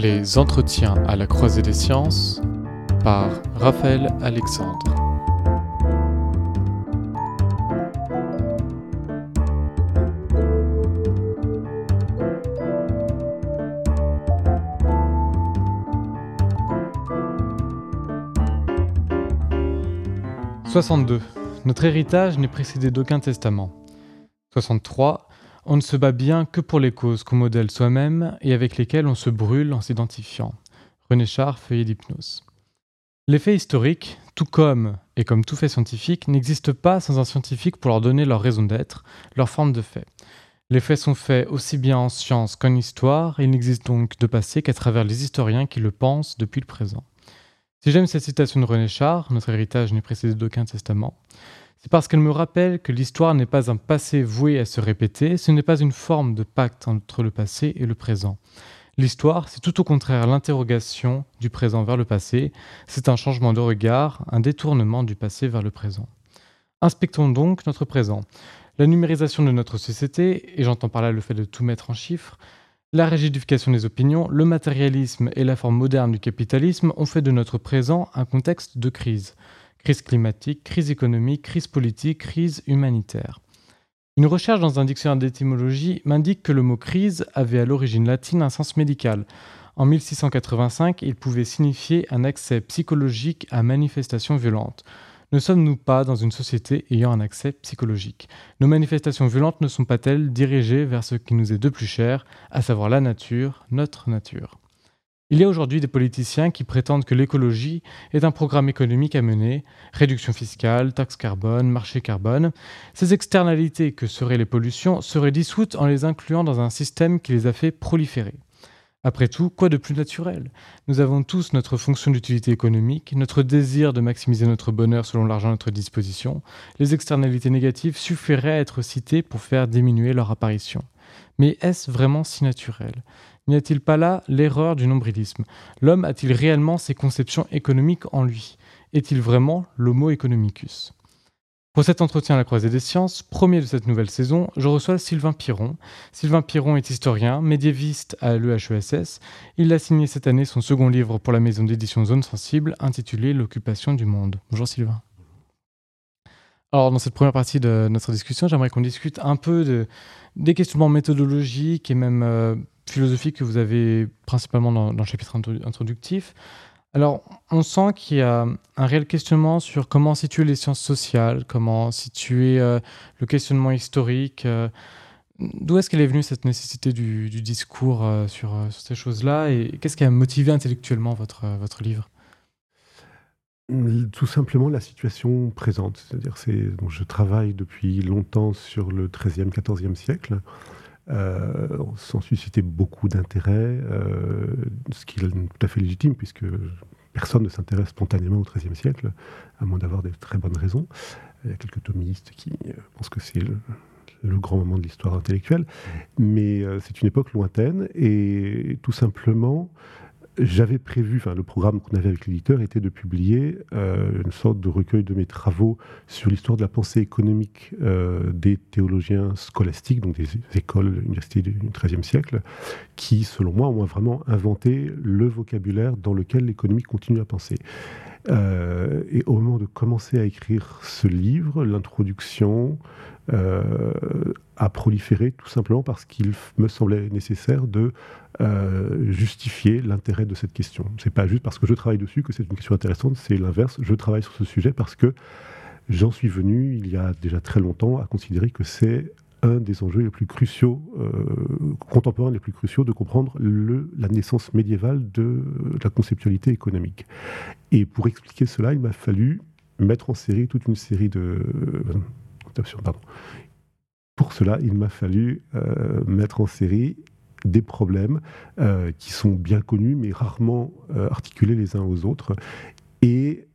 Les entretiens à la croisée des sciences par Raphaël Alexandre. « 62. Notre héritage n'est précédé d'aucun testament. 63. On ne se bat bien que pour les causes qu'on modèle soi-même et avec lesquelles on se brûle en s'identifiant. René Char, feuillet d'hypnose. Les faits historiques, tout comme et comme tout fait scientifique, n'existent pas sans un scientifique pour leur donner leur raison d'être, leur forme de fait. Les faits sont faits aussi bien en science qu'en histoire, et il n'existe donc de passé qu'à travers les historiens qui le pensent depuis le présent. Si j'aime cette citation de René Char, notre héritage n'est précédé d'aucun testament, c'est parce qu'elle me rappelle que l'histoire n'est pas un passé voué à se répéter, ce n'est pas une forme de pacte entre le passé et le présent. L'histoire, c'est tout au contraire l'interrogation du présent vers le passé, c'est un changement de regard, un détournement du passé vers le présent. Inspectons donc notre présent. La numérisation de notre société, et j'entends par là le fait de tout mettre en chiffres, la rigidification des opinions, le matérialisme et la forme moderne du capitalisme ont fait de notre présent un contexte de crise. Crise climatique, crise économique, crise politique, crise humanitaire. Une recherche dans un dictionnaire d'étymologie m'indique que le mot crise avait à l'origine latine un sens médical. En 1685, il pouvait signifier un accès psychologique à manifestation violente. Ne sommes-nous pas dans une société ayant un accès psychologique? Nos manifestations violentes ne sont pas-elles dirigées vers ce qui nous est de plus cher, à savoir la nature, notre nature? Il y a aujourd'hui des politiciens qui prétendent que l'écologie est un programme économique à mener, réduction fiscale, taxe carbone, marché carbone. Ces externalités que seraient les pollutions seraient dissoutes en les incluant dans un système qui les a fait proliférer. Après tout, quoi de plus naturel? Nous avons tous notre fonction d'utilité économique, notre désir de maximiser notre bonheur selon l'argent à notre disposition. Les externalités négatives suffiraient à être citées pour faire diminuer leur apparition. Mais est-ce vraiment si naturel? N'y a-t-il pas là l'erreur du nombrilisme L'homme a-t-il réellement ses conceptions économiques en lui? Est-il vraiment l'homo economicus? Pour cet entretien à la croisée des sciences, premier de cette nouvelle saison, je reçois Sylvain Piron. Sylvain Piron est historien, médiéviste à l'EHESS. Il a signé cette année son second livre pour la maison d'édition Zone Sensible, intitulé L'occupation du monde. Bonjour Sylvain. Alors, dans cette première partie de notre discussion, j'aimerais qu'on discute un peu de, des questionnements méthodologiques et même euh, philosophique que vous avez principalement dans, le chapitre introductif. Alors, on sent qu'il y a un réel questionnement sur comment situer les sciences sociales, comment situer euh, le questionnement historique. Euh, d'où est-ce qu'elle est venue cette nécessité du, discours euh, sur, ces choses-là et qu'est-ce qui a motivé intellectuellement votre, livre? Tout simplement la situation présente. C'est-à-dire, c'est, je travaille depuis longtemps sur le XIIIe, XIVe siècle. Euh, sans susciter beaucoup d'intérêt, euh, ce qui est tout à fait légitime puisque personne ne s'intéresse spontanément au XIIIe siècle, à moins d'avoir des très bonnes raisons. Il y a quelques thomistes qui euh, pensent que c'est le, le, grand moment de l'histoire intellectuelle, mais c'est une époque lointaine et tout simplement j'avais prévu, enfin le programme qu'on avait avec l'éditeur était de publier euh, une sorte de recueil de mes travaux sur l'histoire de la pensée économique euh, des théologiens scolastiques, donc des écoles, universités du XIIIe siècle, qui, selon moi, ont vraiment inventé le vocabulaire dans lequel l'économie continue à penser. Euh, et au moment de commencer à écrire ce livre, l'introduction a proliféré tout simplement parce qu'il me semblait nécessaire de euh, justifier l'intérêt de cette question. C'est pas juste parce que je travaille dessus que c'est une question intéressante, c'est l'inverse. Je travaille sur ce sujet parce que j'en suis venu, il y a déjà très longtemps, à considérer que c'est un des enjeux les plus cruciaux, euh, contemporains les plus cruciaux, de comprendre la naissance médiévale de, la conceptualité économique. Et pour expliquer cela, il m'a fallu mettre en série toute une série de... Euh. Pour cela, il m'a fallu mettre en série des problèmes euh, qui sont bien connus mais rarement euh, articulés les uns aux autres et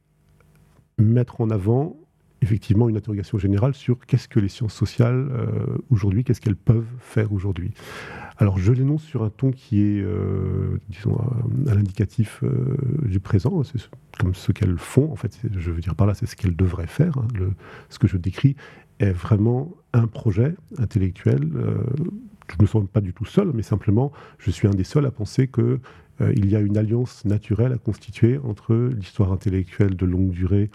mettre en avant effectivement une interrogation générale sur qu'est-ce que les sciences sociales euh, aujourd'hui, qu'est-ce qu'elles peuvent faire aujourd'hui. Alors je l'énonce sur un ton qui est, disons, à, l'indicatif du présent, c'est comme ce qu'elles font, en fait, je veux dire par là, c'est ce qu'elles devraient faire. Hein. Ce que je décris est vraiment un projet intellectuel je ne me sens pas du tout seul, mais simplement, je suis un des seuls à penser que il y a une alliance naturelle à constituer entre l'histoire intellectuelle de longue durée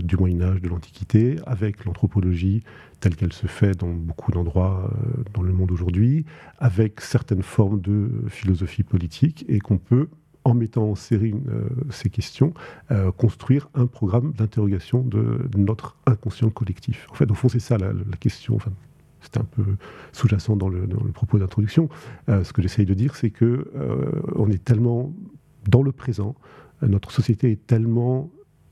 du Moyen Âge, de l'Antiquité, avec l'anthropologie telle qu'elle se fait dans beaucoup d'endroits dans le monde aujourd'hui, avec certaines formes de philosophie politique, et qu'on peut en mettant en série euh, ces questions, euh, construire un programme d'interrogation de, notre inconscient collectif. En fait, au fond, c'est ça la, question. Enfin, c'est un peu sous-jacent dans le, propos d'introduction. Euh, ce que j'essaye de dire, c'est que on est tellement dans le présent, notre société est tellement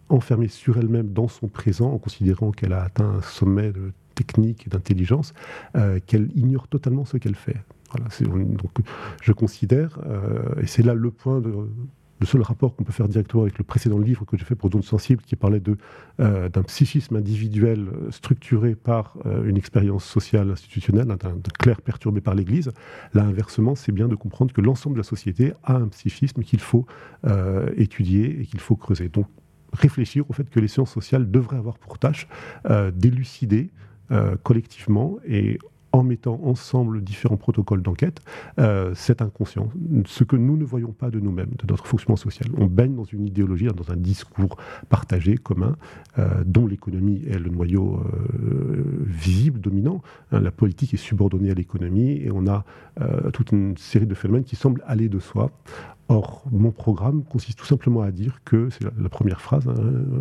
enfermée sur elle-même dans son présent, en considérant qu'elle a atteint un sommet de technique et d'intelligence, qu'elle ignore totalement ce qu'elle fait. Voilà, donc, je considère, euh, et c'est là le point de, le seul rapport qu'on peut faire directement avec le précédent livre que j'ai fait pour Zone Sensible, qui parlait euh, d'un psychisme individuel euh, structuré par une expérience sociale institutionnelle, d'un, clerc perturbé par l'Église. Là, inversement, c'est bien de comprendre que l'ensemble de la société a un psychisme qu'il faut étudier et qu'il faut creuser. Donc, réfléchir au fait que les sciences sociales devraient avoir pour tâche d'élucider collectivement et en mettant ensemble différents protocoles d'enquête, euh, c'est inconscient. Ce que nous ne voyons pas de nous-mêmes, de notre fonctionnement social. On baigne dans une idéologie, dans un discours partagé, commun, euh, dont l'économie est le noyau euh, visible, dominant. Hein, la politique est subordonnée à l'économie et on a toute une série de phénomènes qui semblent aller de soi. Or, mon programme consiste tout simplement à dire que, c'est la, première phrase, hein,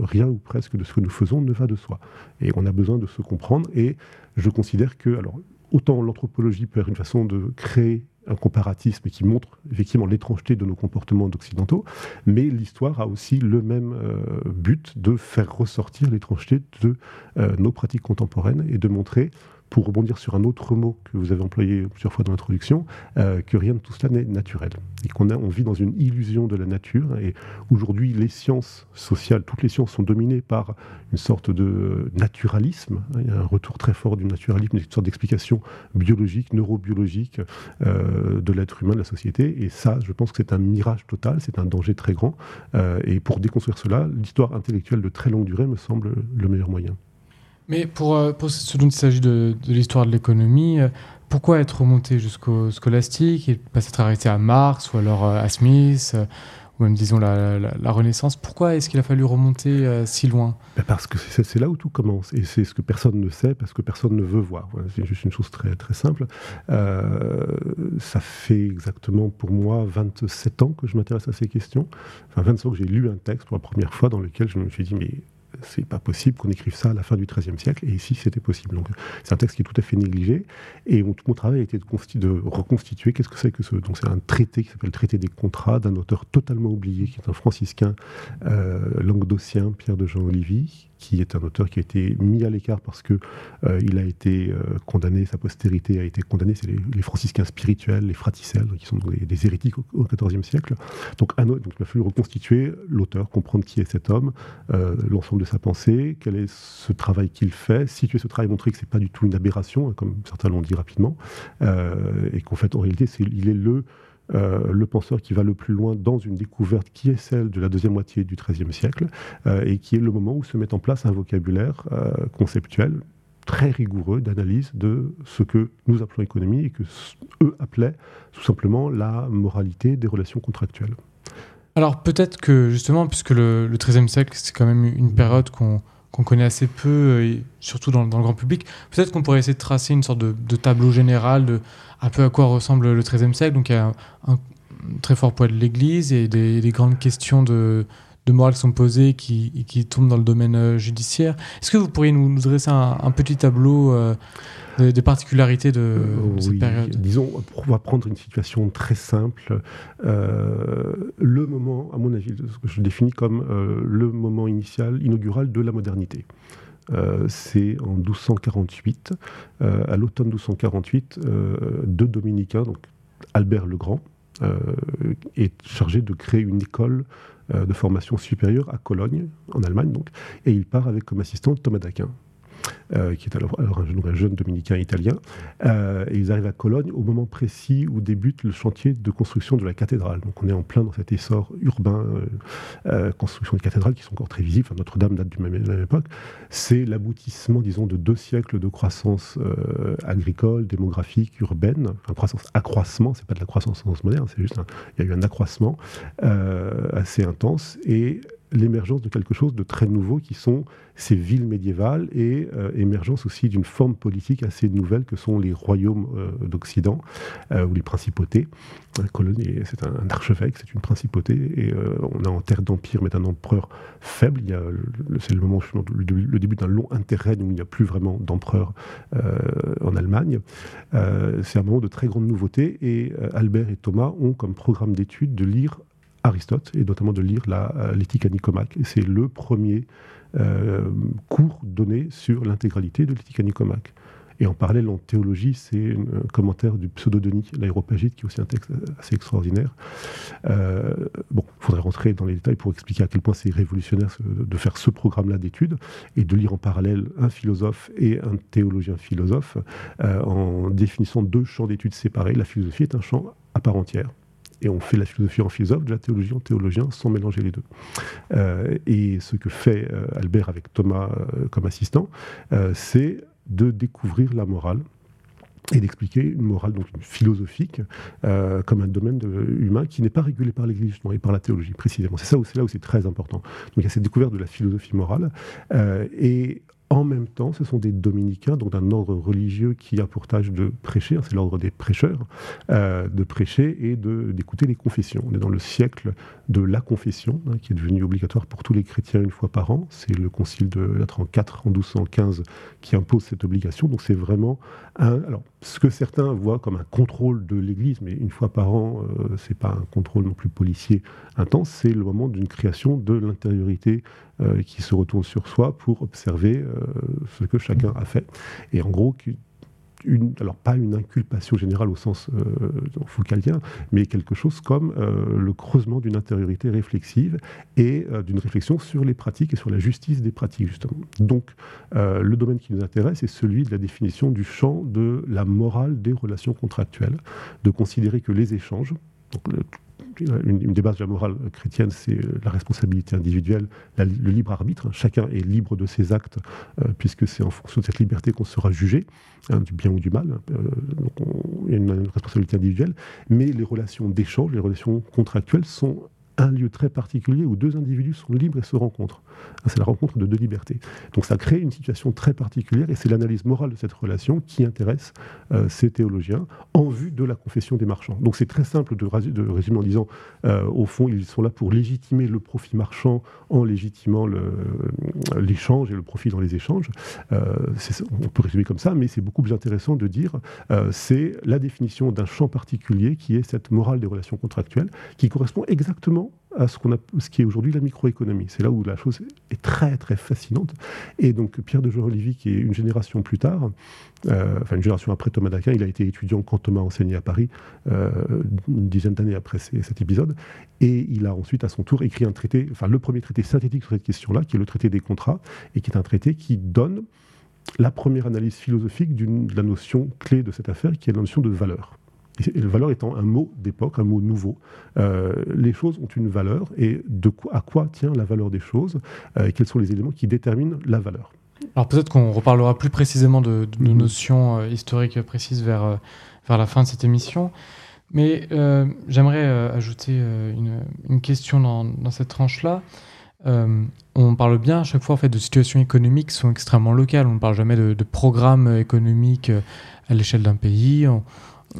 rien ou presque de ce que nous faisons ne va de soi. Et on a besoin de se comprendre. Et je considère que, alors, autant l'anthropologie peut être une façon de créer un comparatisme qui montre effectivement l'étrangeté de nos comportements occidentaux, mais l'histoire a aussi le même euh, but de faire ressortir l'étrangeté de euh, nos pratiques contemporaines et de montrer pour rebondir sur un autre mot que vous avez employé plusieurs fois dans l'introduction, euh, que rien de tout cela n'est naturel. Et qu'on on vit dans une illusion de la nature. Et aujourd'hui, les sciences sociales, toutes les sciences sont dominées par une sorte de naturalisme. Il y a un retour très fort du naturalisme, une sorte d'explication biologique, neurobiologique euh, de l'être humain, de la société. Et ça, je pense que c'est un mirage total, c'est un danger très grand. Euh, et pour déconstruire cela, l'histoire intellectuelle de très longue durée me semble le meilleur moyen. Mais pour, euh, pour ce dont il s'agit de, l'histoire de l'économie, euh, pourquoi être remonté jusqu'au scolastique et pas s'être arrêté à Marx ou alors euh, à Smith ou même disons la, Renaissance? Pourquoi est-ce qu'il a fallu remonter si loin? Ben Parce que c'est là où tout commence et c'est ce que personne ne sait parce que personne ne veut voir. c'est juste une chose très, très simple. ça fait exactement pour moi 27 ans que je m'intéresse à ces questions. Enfin 27 ans que j'ai lu un texte pour la première fois dans lequel je me suis dit mais c'est pas possible qu'on écrive ça à la fin du XIIIe siècle, et ici c'était possible. Donc c'est un texte qui est tout à fait négligé, et tout mon travail a été de, reconstituer qu'est-ce que c'est que ce. Donc c'est un traité qui s'appelle le Traité des contrats d'un auteur totalement oublié, qui est un franciscain euh, languedocien, Pierre de Jean Olivier, qui est un auteur qui a été mis à l'écart parce que euh, il a été euh, condamné, sa postérité a été condamnée, c'est les, franciscains spirituels, les fraticelles, qui sont des, hérétiques au XIVe siècle. Donc, il a fallu reconstituer l'auteur, comprendre qui est cet homme, euh, l'ensemble de sa pensée, quel est ce travail qu'il fait, situer ce travail, montrer que c'est pas du tout une aberration, hein, comme certains l'ont dit rapidement, et qu'en fait, en réalité, il est le euh, le penseur qui va le plus loin dans une découverte qui est celle de la deuxième moitié du XIIIe siècle euh, et qui est le moment où se met en place un vocabulaire euh, conceptuel très rigoureux d'analyse de ce que nous appelons économie et que eux appelaient tout simplement la moralité des relations contractuelles. Alors peut-être que justement, puisque le, XIIIe siècle, c'est quand même une période qu'on connaît assez peu, et surtout dans, le grand public, peut-être qu'on pourrait essayer de tracer une sorte de, de tableau général de un peu à quoi ressemble le XIIIe siècle. Donc il y a un, très fort poids de l'Église et des, grandes questions de, de morale qui sont posées qui, qui tombent dans le domaine euh, judiciaire. Est-ce que vous pourriez nous, dresser un, petit tableau euh, des, particularités de, euh, cette période? Disons, on va prendre une situation très simple. le moment, à mon avis, ce que je définis comme le moment initial, inaugural de la modernité. Euh, c'est en 1248, euh, à l'automne 1248, euh, deux dominicains, donc Albert le Grand, est chargé de créer une école de formation supérieure à Cologne, en Allemagne, donc, et il part avec comme assistant Thomas d'Aquin. Qui est alors, un, jeune dominicain italien. et ils arrivent à Cologne au moment précis où débute le chantier de construction de la cathédrale. Donc on est en plein dans cet essor urbain, construction de cathédrales qui sont encore très visibles. Notre-Dame date du même, de la même époque. C'est l'aboutissement, disons, de deux siècles de croissance agricole, démographique, urbaine. Enfin, croissance, accroissement, c'est pas de la croissance en sens moderne, c'est juste il y a eu un accroissement assez intense. Et l'émergence de quelque chose de très nouveau qui sont ces villes médiévales et euh, émergence aussi d'une forme politique assez nouvelle que sont les royaumes euh, d'Occident euh, ou les principautés. C'est un, archevêque, c'est une principauté et on est en terre d'empire mais d'un empereur faible. c'est le moment, le, début d'un long interrègne où il n'y a plus vraiment d'empereur en Allemagne. c'est un moment de très grande nouveauté et Albert et Thomas ont comme programme d'études de lire Aristote, et notamment de lire euh, l'éthique à c'est le premier euh, cours donné sur l'intégralité de l'éthique à. Et en parallèle, en théologie, c'est un commentaire du pseudo-Denis, l'aéropagite, qui est aussi un texte assez extraordinaire. Euh, bon, il faudrait rentrer dans les détails pour expliquer à quel point c'est révolutionnaire de faire ce programme-là d'études et de lire en parallèle un philosophe et un théologien philosophe en définissant deux champs d'études séparés. La philosophie est un champ à part entière et on fait la philosophie en philosophe, de la théologie en théologien, sans mélanger les deux. Euh, et ce que fait euh, Albert avec Thomas euh, comme assistant, c'est de découvrir la morale et d'expliquer une morale donc philosophique comme un domaine humain qui n'est pas régulé par l'Église et par la théologie précisément. C'est ça où c'est là où c'est très important. Donc il y a cette découverte de la philosophie morale et en même temps, ce sont des dominicains, donc d'un ordre religieux qui a pour tâche de prêcher, hein, c'est l'ordre des prêcheurs, euh, de prêcher et d'écouter les confessions. On est dans le siècle de la confession, hein, qui est devenu obligatoire pour tous les chrétiens une fois par an. C'est le concile de Latran IV en 1215 qui impose cette obligation. Donc c'est vraiment un, ce que certains voient comme un contrôle de l'Église, mais une fois par an, euh, c'est pas un contrôle non plus policier intense, c'est le moment d'une création de l'intériorité euh, qui se retourne sur soi pour observer euh, ce que chacun a fait. Et en gros, alors pas une inculpation générale au sens euh, foucaldien, mais quelque chose comme euh, le creusement d'une intériorité réflexive et d'une réflexion sur les pratiques et sur la justice des pratiques, justement. Donc, le domaine qui nous intéresse est celui de la définition du champ de la morale des relations contractuelles, de considérer que les échanges, donc le, une, des bases de la morale chrétienne, c'est euh, la responsabilité individuelle, le libre arbitre. Chacun est libre de ses actes, euh, puisque c'est en fonction de cette liberté qu'on sera jugé, hein, du bien ou du mal. Euh, donc il y a une responsabilité individuelle. Mais les relations d'échange, les relations contractuelles sont un lieu très particulier où deux individus sont libres et se rencontrent. Ah, c'est la rencontre de deux libertés. Donc ça crée une situation très particulière et c'est l'analyse morale de cette relation qui intéresse euh, ces théologiens en vue de la confession des marchands. Donc c'est très simple de, résumer en disant, euh, au fond, ils sont là pour légitimer le profit marchand en légitimant l'échange et le profit dans les échanges. Euh, on peut résumer comme ça, mais c'est beaucoup plus intéressant de dire, c'est la définition d'un champ particulier qui est cette morale des relations contractuelles, qui correspond exactement à ce, qu'on a, ce qui est aujourd'hui la microéconomie. C'est là où la chose est très très fascinante. Et donc Pierre de Jorolivi, qui est une génération plus tard, euh, enfin une génération après Thomas d'Aquin, il a été étudiant quand Thomas enseignait à Paris, euh, une dizaine d'années après cet épisode, et il a ensuite à son tour écrit un traité, enfin le premier traité synthétique sur cette question-là, qui est le traité des contrats, et qui est un traité qui donne la première analyse philosophique de la notion clé de cette affaire, qui est la notion de valeur. Et la valeur étant un mot d'époque, un mot nouveau. Euh, les choses ont une valeur et de quoi, à quoi tient la valeur des choses euh, Quels sont les éléments qui déterminent la valeur Alors peut-être qu'on reparlera plus précisément de, mhm. notions euh, historiques précises vers, vers la fin de cette émission. Mais j'aimerais ajouter une, une, question dans, dans cette tranche-là. on parle bien à chaque fois en fait, de situations économiques qui sont extrêmement locales. On ne parle jamais de, de programmes économiques à l'échelle d'un pays. On,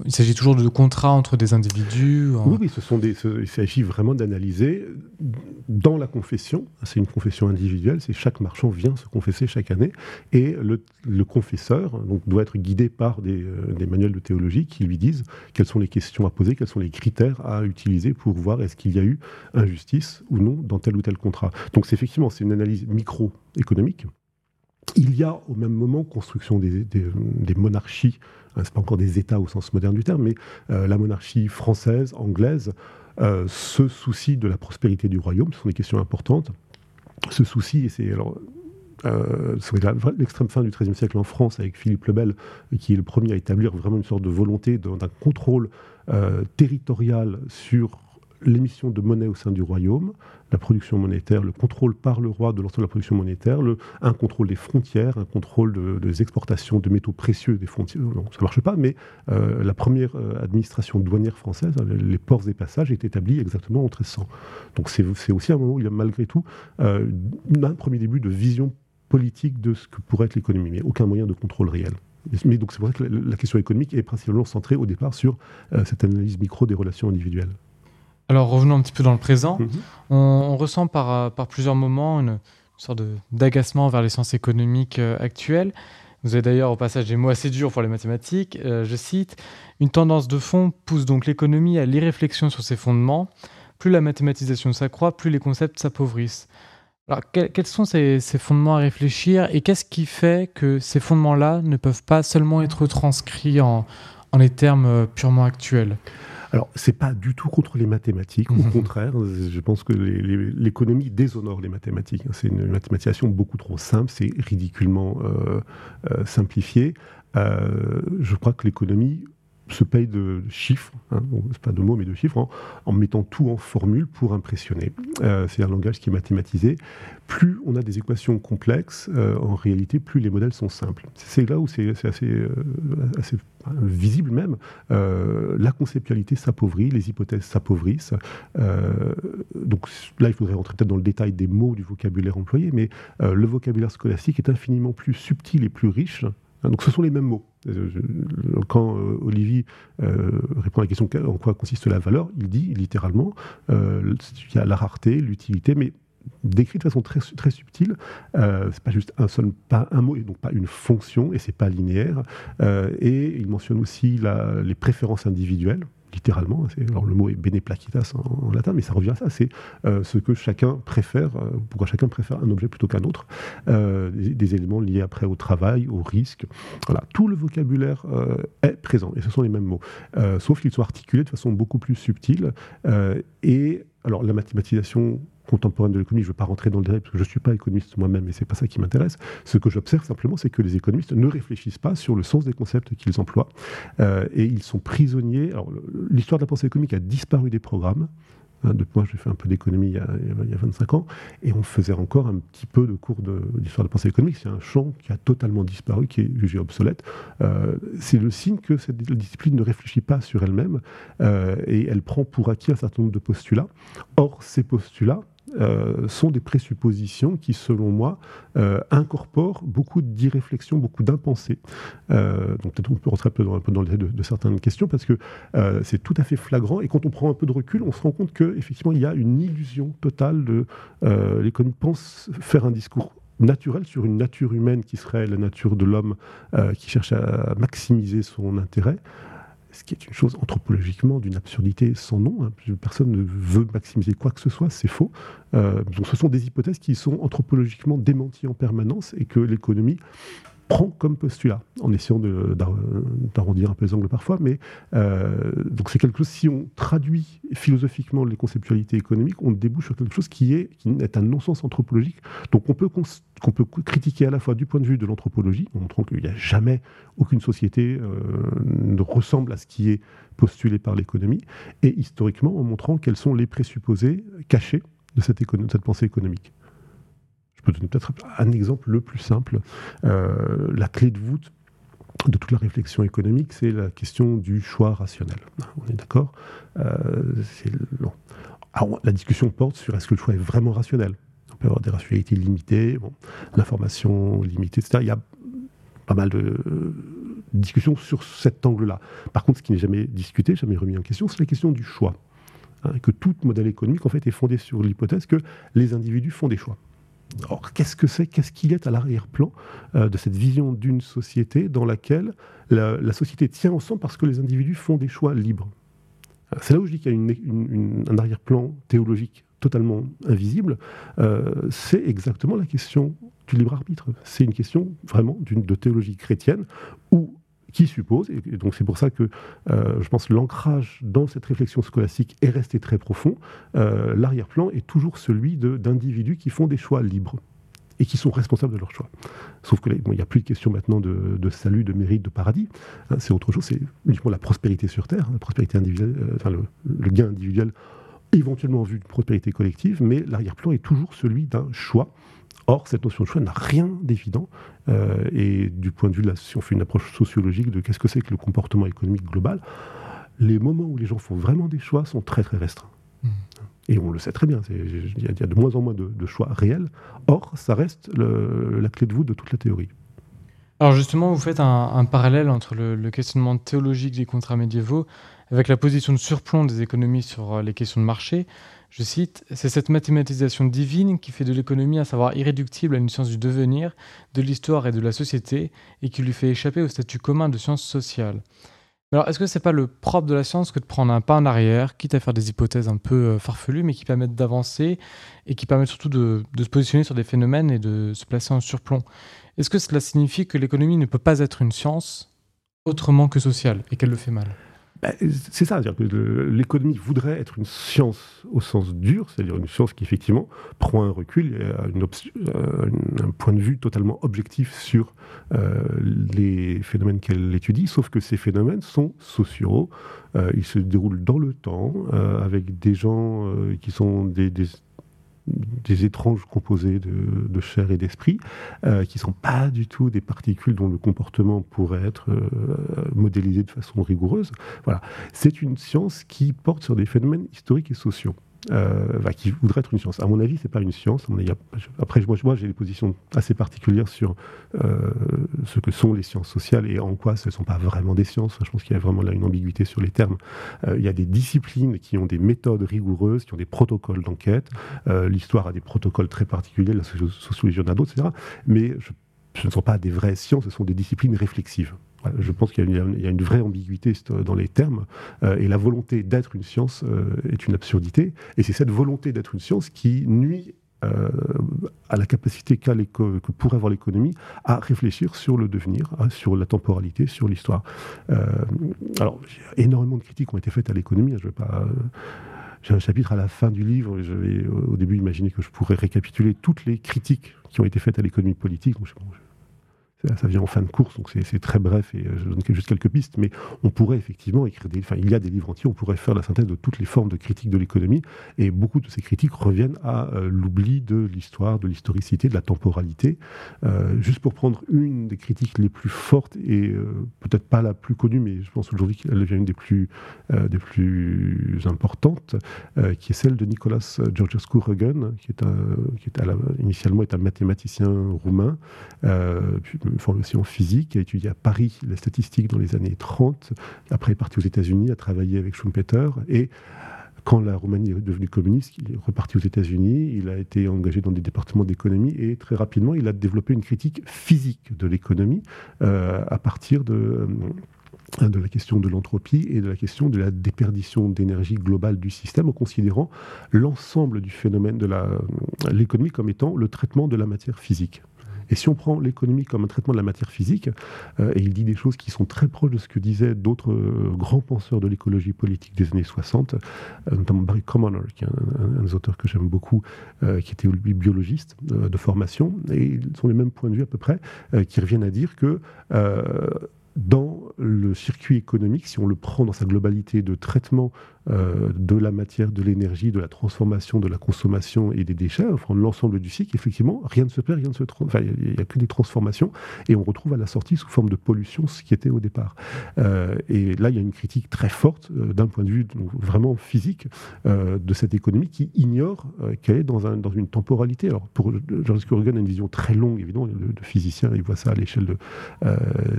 il s'agit toujours de contrats entre des individus Oui, oui ce sont des, il s'agit vraiment d'analyser dans la confession, c'est une confession individuelle, c'est chaque marchand vient se confesser chaque année, et le, confesseur doit être guidé par des, euh, des, manuels de théologie qui lui disent quelles sont les questions à poser, quels sont les critères à utiliser pour voir est-ce qu'il y a eu injustice ou non dans tel ou tel contrat. Donc effectivement c'est une analyse microéconomique. Il y a au même moment construction des, monarchies Hein, c'est pas encore des États au sens moderne du terme, mais euh, la monarchie française, anglaise, euh, se soucie de la prospérité du royaume. Ce sont des questions importantes. Ce souci, et c'est alors euh, l'extrême fin du XIIIe siècle en France avec Philippe le Bel, qui est le premier à établir vraiment une sorte de volonté d'un contrôle euh, territorial sur l'émission de monnaie au sein du royaume, la production monétaire, le contrôle par le roi de l'ensemble de la production monétaire, un contrôle des frontières, un contrôle des exportations de métaux précieux des frontières. Ça ne marche pas, mais euh, la première euh, administration douanière française, les ports et passages, est établie exactement en 1300. Donc c'est aussi un moment où il y a malgré tout euh, un premier début de vision politique de ce que pourrait être l'économie, mais aucun moyen de contrôle réel. Mais donc c'est pour ça que la, question économique est principalement centrée au départ sur cette analyse micro des relations individuelles. Alors revenons un petit peu dans le présent. Mhm. On, ressent par, par, plusieurs moments une, sorte d'agacement vers les sciences économiques euh, actuelles. Vous avez d'ailleurs au passage des mots assez durs pour les mathématiques. Euh, je cite Une tendance de fond pousse donc l'économie à l'irréflexion sur ses fondements. Plus la mathématisation s'accroît, plus les concepts s'appauvrissent. Alors, quels sont ces, ces, fondements à réfléchir et qu'est-ce qui fait que ces fondements-là ne peuvent pas seulement être transcrits en, en les termes euh, purement actuels? Alors, c'est pas du tout contre les mathématiques, au mhm. contraire, je pense que l'économie déshonore les mathématiques. C'est une mathématisation beaucoup trop simple, c'est ridiculement euh, euh, simplifié. Euh, je crois que l'économie se paye de chiffres, hein, c'est pas de mots mais de chiffres, en, mettant tout en formule pour impressionner. Euh, c'est un langage qui est mathématisé. Plus on a des équations complexes, euh, en réalité, plus les modèles sont simples. C'est là où c'est assez, euh, visible même. la conceptualité s'appauvrit, les hypothèses s'appauvrissent. donc là, il faudrait rentrer peut-être dans le détail des mots du vocabulaire employé, mais le vocabulaire scolastique est infiniment plus subtil et plus riche Hein, donc ce sont les mêmes mots. Euh, quand euh, Olivier euh, répond à la question en quoi consiste la valeur, il dit littéralement qu'il y a la rareté, l'utilité, mais décrit de façon très, très subtile. c'est pas juste un seul, pas un mot, et donc pas une fonction, et c'est pas linéaire. et il mentionne aussi les préférences individuelles littéralement. Alors le mot est bene placitas en, latin, mais ça revient à ça. C'est euh, ce que chacun préfère, euh, pourquoi chacun préfère un objet plutôt qu'un autre. Euh, des, éléments liés après au travail, au risque. Voilà, tout le vocabulaire est présent et ce sont les mêmes mots, sauf qu'ils sont articulés de façon beaucoup plus subtile. et alors la mathématisation contemporaine de l'économie, je ne veux pas rentrer dans le détail parce que je ne suis pas économiste moi-même et ce n'est pas ça qui m'intéresse. Ce que j'observe simplement, c'est que les économistes ne réfléchissent pas sur le sens des concepts qu'ils emploient euh, et ils sont prisonniers. Alors, l'histoire de la pensée économique a disparu des programmes. Hein, moi, j'ai fait un peu d'économie il, y a 25 ans, et on faisait encore un petit peu de cours d'histoire de, pensée économique. C'est un champ qui a totalement disparu, qui est jugé obsolète. Euh, c'est le signe que cette discipline ne réfléchit pas sur elle-même, euh, et elle prend pour acquis un certain nombre de postulats. Or, ces postulats, euh, sont des présuppositions qui, selon moi, euh, incorporent beaucoup d'irréflexion, beaucoup d'impensée. Euh, donc peut-être on peut rentrer un peu dans, le de, de, certaines questions parce que c'est tout à fait flagrant et quand on prend un peu de recul, on se rend compte qu'effectivement il y a une illusion totale de l'économie pense faire un discours naturel sur une nature humaine qui serait la nature de l'homme qui cherche à maximiser son intérêt ce qui est une chose anthropologiquement d'une absurdité sans nom. Hein. Personne ne veut maximiser quoi que ce soit, c'est faux. Euh, ce sont des hypothèses qui sont anthropologiquement démenties en permanence et que l'économie prend comme postulat, en essayant d'arrondir un peu les angles parfois, mais euh, donc c'est quelque chose, si on traduit philosophiquement les conceptualités économiques, on débouche sur quelque chose qui est, qui est un non-sens anthropologique, donc on peut, qu'on peut critiquer à la fois du point de vue de l'anthropologie, en montrant qu'il n'y a jamais aucune société euh, ne ressemble à ce qui est postulé par l'économie, et historiquement en montrant quels sont les présupposés cachés de cette, de cette pensée économique peux donner peut-être un exemple le plus simple. Euh, la clé de voûte de toute la réflexion économique, c'est la question du choix rationnel. On est d'accord? Euh, La discussion porte sur est-ce que le choix est vraiment rationnel? On peut avoir des rationalités limitées, l'information limitée, etc. Il y a pas mal de discussions sur cet angle-là. Par contre, ce qui n'est jamais discuté, jamais remis en question, c'est la question du choix. Hein, que tout modèle économique, en fait, est fondé sur l'hypothèse que les individus font des choix. Or, qu'est-ce que c'est Qu'est-ce qu'il est à l'arrière-plan euh, de cette vision d'une société dans laquelle la, société tient ensemble parce que les individus font des choix libres? Euh, C'est là où je dis qu'il y a un arrière-plan théologique totalement invisible. Euh, c'est exactement la question du libre arbitre. C'est une question vraiment de théologie chrétienne où qui suppose, et donc c'est pour ça que euh, je pense l'ancrage dans cette réflexion scolastique est resté très profond, euh, l'arrière-plan est toujours celui d'individus qui font des choix libres. et qui sont responsables de leurs choix. Sauf qu'il n'y a plus de question maintenant de, salut, de mérite, de paradis. Hein, c'est autre chose, c'est uniquement la prospérité sur Terre, la prospérité individuelle, euh, enfin le, gain individuel, éventuellement en vue de prospérité collective, mais l'arrière-plan est toujours celui d'un choix. Or, cette notion de choix n'a rien d'évident. Euh, et du point de vue de la, si on fait une approche sociologique de qu'est-ce que c'est que le comportement économique global, les moments où les gens font vraiment des choix sont très très restreints. Mmh. Et on le sait très bien, il y, a de moins en moins de, choix réels. Or, ça reste la clé de voûte de toute la théorie. Alors justement, vous faites un, parallèle entre le, questionnement théologique des contrats médiévaux avec la position de surplomb des économies sur euh, les questions de marché. Je cite, C'est cette mathématisation divine qui fait de l'économie un savoir irréductible à une science du devenir, de l'histoire et de la société, et qui lui fait échapper au statut commun de science sociale alors, est-ce que c'est pas le propre de la science que de prendre un pas en arrière, quitte à faire des hypothèses un peu euh, farfelues, mais qui permettent d'avancer et qui permettent surtout de, de, se positionner sur des phénomènes et de se placer en surplomb? Est-ce que cela signifie que l'économie ne peut pas être une science autrement que sociale et qu'elle le fait mal? Bah, c'est ça, dire que l'économie voudrait être une science au sens dur, c'est-à-dire une science qui effectivement prend un recul une euh, un point de vue totalement objectif sur euh, les phénomènes qu'elle étudie, sauf que ces phénomènes sont sociaux, euh, ils se déroulent dans le temps, avec des gens qui sont des étranges composés de, chair et d'esprit, euh, qui ne sont pas du tout des particules dont le comportement pourrait être euh, modélisé de façon rigoureuse. Voilà. C'est une science qui porte sur des phénomènes historiques et sociaux euh, qui voudrait être une science. À mon avis, c'est pas une science. après, moi, j'ai des positions assez particulières sur euh, ce que sont les sciences sociales et en quoi ce ne sont pas vraiment des sciences. Je pense qu'il y a vraiment là une ambiguïté sur les termes. Euh, il y a des disciplines qui ont des méthodes rigoureuses, qui ont des protocoles d'enquête. L'histoire a des protocoles très particuliers, la sociologie en a d'autres, etc. Mais ce ne sont pas des vraies sciences, ce sont des disciplines réflexives. Je pense qu'il y, a une vraie ambiguïté dans les termes, euh, et la volonté d'être une science euh, est une absurdité, et c'est cette volonté d'être une science qui nuit euh, à la capacité qu'a que pourrait avoir l'économie à réfléchir sur le devenir, hein, sur la temporalité, sur l'histoire. alors, énormément de critiques ont été faites à l'économie. Hein, je vais pas j'ai un chapitre à la fin du livre. Je vais au début imaginer que je pourrais récapituler toutes les critiques qui ont été faites à l'économie politique. Donc, ça vient en fin de course, donc c'est très bref et euh, je donne juste quelques pistes, mais on pourrait effectivement écrire des, enfin il y a des livres entiers, on pourrait faire la synthèse de toutes les formes de critique de l'économie et beaucoup de ces critiques reviennent à euh, l'oubli de l'histoire, de l'historicité, de la temporalité. Euh, juste pour prendre une des critiques les plus fortes et peut-être pas la plus connue, mais je pense aujourd'hui qu'elle devient une des plus, importantes, qui est celle de Nicolas Georgescu Regen, qui est, un, est initialement est un mathématicien roumain, formation physique, a étudié à Paris la statistique dans les années 30. Après, il est parti aux États-Unis, a travaillé avec Schumpeter. Et quand la Roumanie est devenue communiste, il est reparti aux États-Unis, il a été engagé dans des départements d'économie et très rapidement, il a développé une critique physique de l'économie euh, à partir de. Euh, de la question de l'entropie et de la question de la déperdition d'énergie globale du système en considérant l'ensemble du phénomène de l'économie comme étant le traitement de la matière physique. Et si on prend l'économie comme un traitement de la matière physique, euh, et il dit des choses qui sont très proches de ce que disaient d'autres euh, grands penseurs de l'écologie politique des années 60, euh, notamment Barry Commoner, qui est un, des auteurs que j'aime beaucoup, qui était biologiste de formation, et ils ont les mêmes points de vue à peu près, qui reviennent à dire que dans le circuit économique, si on le prend dans sa globalité de traitement euh, de la matière, de l'énergie, de la transformation, de la consommation et des déchets, enfin l'ensemble du cycle, effectivement, rien ne se perd, rien ne se enfin, il n'y a, que des transformations, et on retrouve à la sortie sous forme de pollution ce qui était au départ. Euh, et là, il y a une critique très forte euh, d'un point de vue vraiment physique de cette économie qui ignore qu'elle est dans, un, dans une temporalité. Alors, pour Georges Corrigan, a une vision très longue, évidemment, le, physicien, il voit ça à l'échelle de,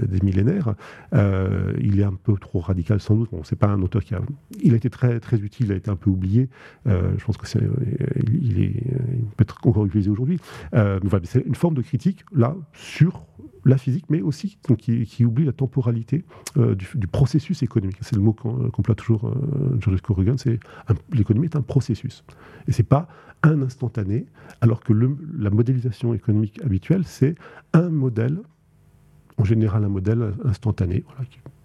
des millénaires. il est un peu trop radical, sans doute. Bon, c'est pas un auteur qui a. Il a été très utile, il a été un peu oublié. Euh, je pense que c'est, il, est, peut être encore utilisé aujourd'hui. Euh, c'est une forme de critique, là, sur la physique, mais aussi qui, oublie la temporalité euh, du, processus économique. C'est le mot qu'emploie toujours Georges Corrigan, c'est l'économie est un processus. Et c'est pas un instantané, alors que la modélisation économique habituelle, c'est un modèle, en général un modèle instantané,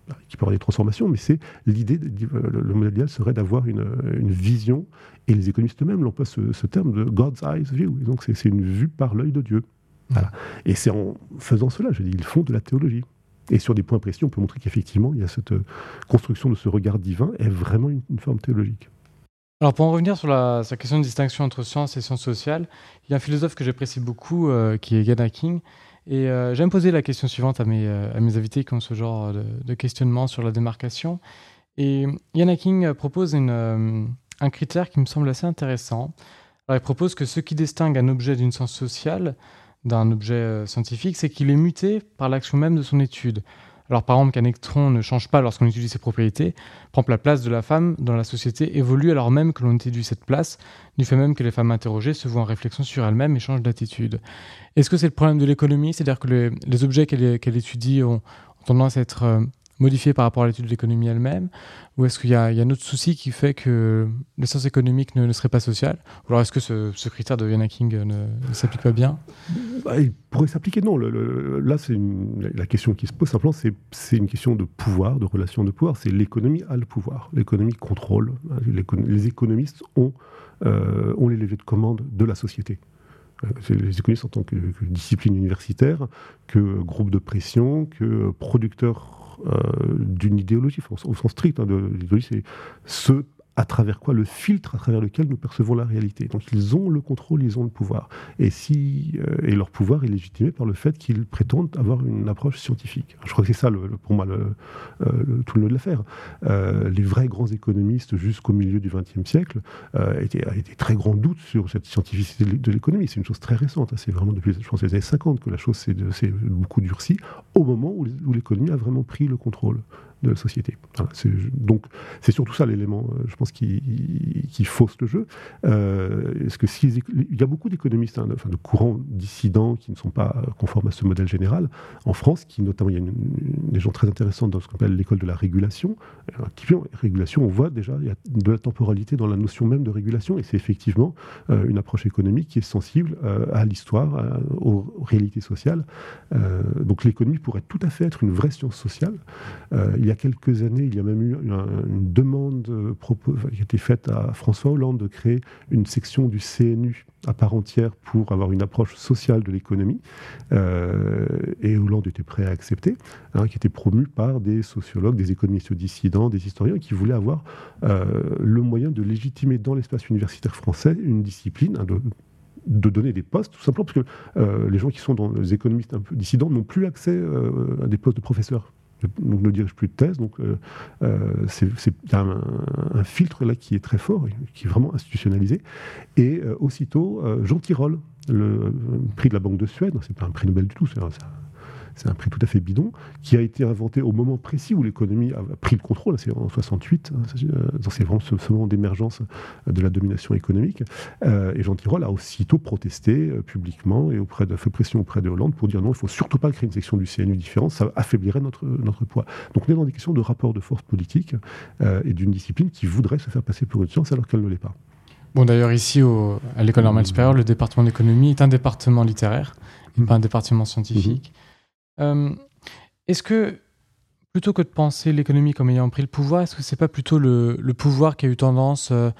peut avoir des transformations, mais c'est l'idée, le modèle idéal serait d'avoir une, vision, et les économistes eux-mêmes l'emploient ce, ce terme de God's Eyes View. donc c'est une vue par l'œil de Dieu. Et c'est en faisant cela, je dis, ils font de la théologie. Et sur des points précis, on peut montrer qu'effectivement, il y a cette euh, construction de ce regard divin est vraiment une, forme théologique. Alors pour en revenir sur la, question de distinction entre science et sciences sociales, il y a un philosophe que j'apprécie beaucoup, euh, qui est Ghana King, et euh, j'aime poser la question suivante à mes, à mes invités qui ont ce genre de, questionnement sur la démarcation. Et Yana King propose un critère qui me semble assez intéressant. Alors, il propose que ce qui distingue un objet d'une science sociale d'un objet euh, scientifique, c'est qu'il est muté par l'action même de son étude. Alors par exemple qu'un électron ne change pas lorsqu'on étudie ses propriétés, prend la place de la femme dans la société évolue alors même que l'on étudie cette place, du fait même que les femmes interrogées se voient en réflexion sur elles-mêmes et changent d'attitude. Est-ce que c'est le problème de l'économie? C'est-à-dire que les, objets qu'elle étudie ont, tendance à être euh, modifié par rapport à l'étude de l'économie elle-même Ou est-ce qu'il y, a un autre souci qui fait que l'essence économique ne, serait pas sociale Ou alors est-ce que ce, critère de Vienna King ne, s'applique pas bien? Bah, Il pourrait s'appliquer, non. là, c'est la question qui se pose simplement, c'est une question de pouvoir, de relation de pouvoir. C'est l'économie a le pouvoir. L'économie contrôle. Les, économistes ont, euh, les levées de commande de la société euh, les économistes en tant que, que, discipline universitaire, que groupe de pression, que producteur euh, d'une idéologie, au, sens strict hein, de l'idéologie, c'est ce à travers quoi le filtre à travers lequel nous percevons la réalité. Donc ils ont le contrôle, ils ont le pouvoir. Et, si, euh, et leur pouvoir est légitimé par le fait qu'ils prétendent avoir une approche scientifique. Je crois que c'est ça, pour moi, le, euh, tout le nœud de l'affaire. Euh, les vrais grands économistes jusqu'au milieu du XXe siècle étaient, étaient très grands doutes sur cette scientificité de l'économie. C'est une chose très récente. Hein. C'est vraiment depuis, je pense, les années 50 que la chose s'est beaucoup durcie, au moment où l'économie a vraiment pris le contrôle de la société. donc c'est surtout ça l'élément, euh, je pense, qui, fausse le jeu. Euh, que si, il y a beaucoup d'économistes, hein, enfin, de courants dissidents qui ne sont pas conformes à ce modèle général en France, qui notamment il y a des gens très intéressants dans ce qu'on appelle l'école de la régulation. Euh, régulation, on voit déjà il y a de la temporalité dans la notion même de régulation, et c'est effectivement une approche économique qui est sensible à l'histoire, aux, réalités sociales. donc l'économie pourrait tout à fait être une vraie science sociale. il y a a quelques années, il y a même eu une, demande euh, qui a été faite à François Hollande de créer une section du CNU à part entière pour avoir une approche sociale de l'économie. Euh, et Hollande était prêt à accepter, hein, qui était promu par des sociologues, des économistes dissidents, des historiens qui voulaient avoir euh, le moyen de légitimer dans l'espace universitaire français une discipline, hein, de, donner des postes, tout simplement parce que les gens qui sont dans les économistes dissidents n'ont plus accès à des postes de professeurs donc ne dirige plus de thèse. Donc euh, euh, c'est un, filtre là qui est très fort, qui est vraiment institutionnalisé. Et euh, aussitôt, Jean Tirole, le prix de la Banque de Suède, c'est pas un prix Nobel du tout, c'est un, c'est un prix tout à fait bidon, qui a été inventé au moment précis où l'économie a pris le contrôle, c'est en 68, hein, c'est vraiment ce, moment d'émergence de la domination économique. Euh, et Jean Tirole a aussitôt protesté euh, publiquement et auprès de, fait pression auprès de Hollande pour dire non, il faut surtout pas créer une section du CNU différente, ça affaiblirait notre, notre poids. Donc on est dans des questions de rapport de force politique euh, et d'une discipline qui voudrait se faire passer pour une science alors qu'elle ne l'est pas. Bon, d'ailleurs, ici, à l'École normale supérieure, le département d'économie est un département littéraire, et pas un département scientifique. Euh, est-ce que, plutôt que de penser l'économie comme ayant pris le pouvoir, est-ce que c'est pas plutôt le, pouvoir qui a eu tendance, euh,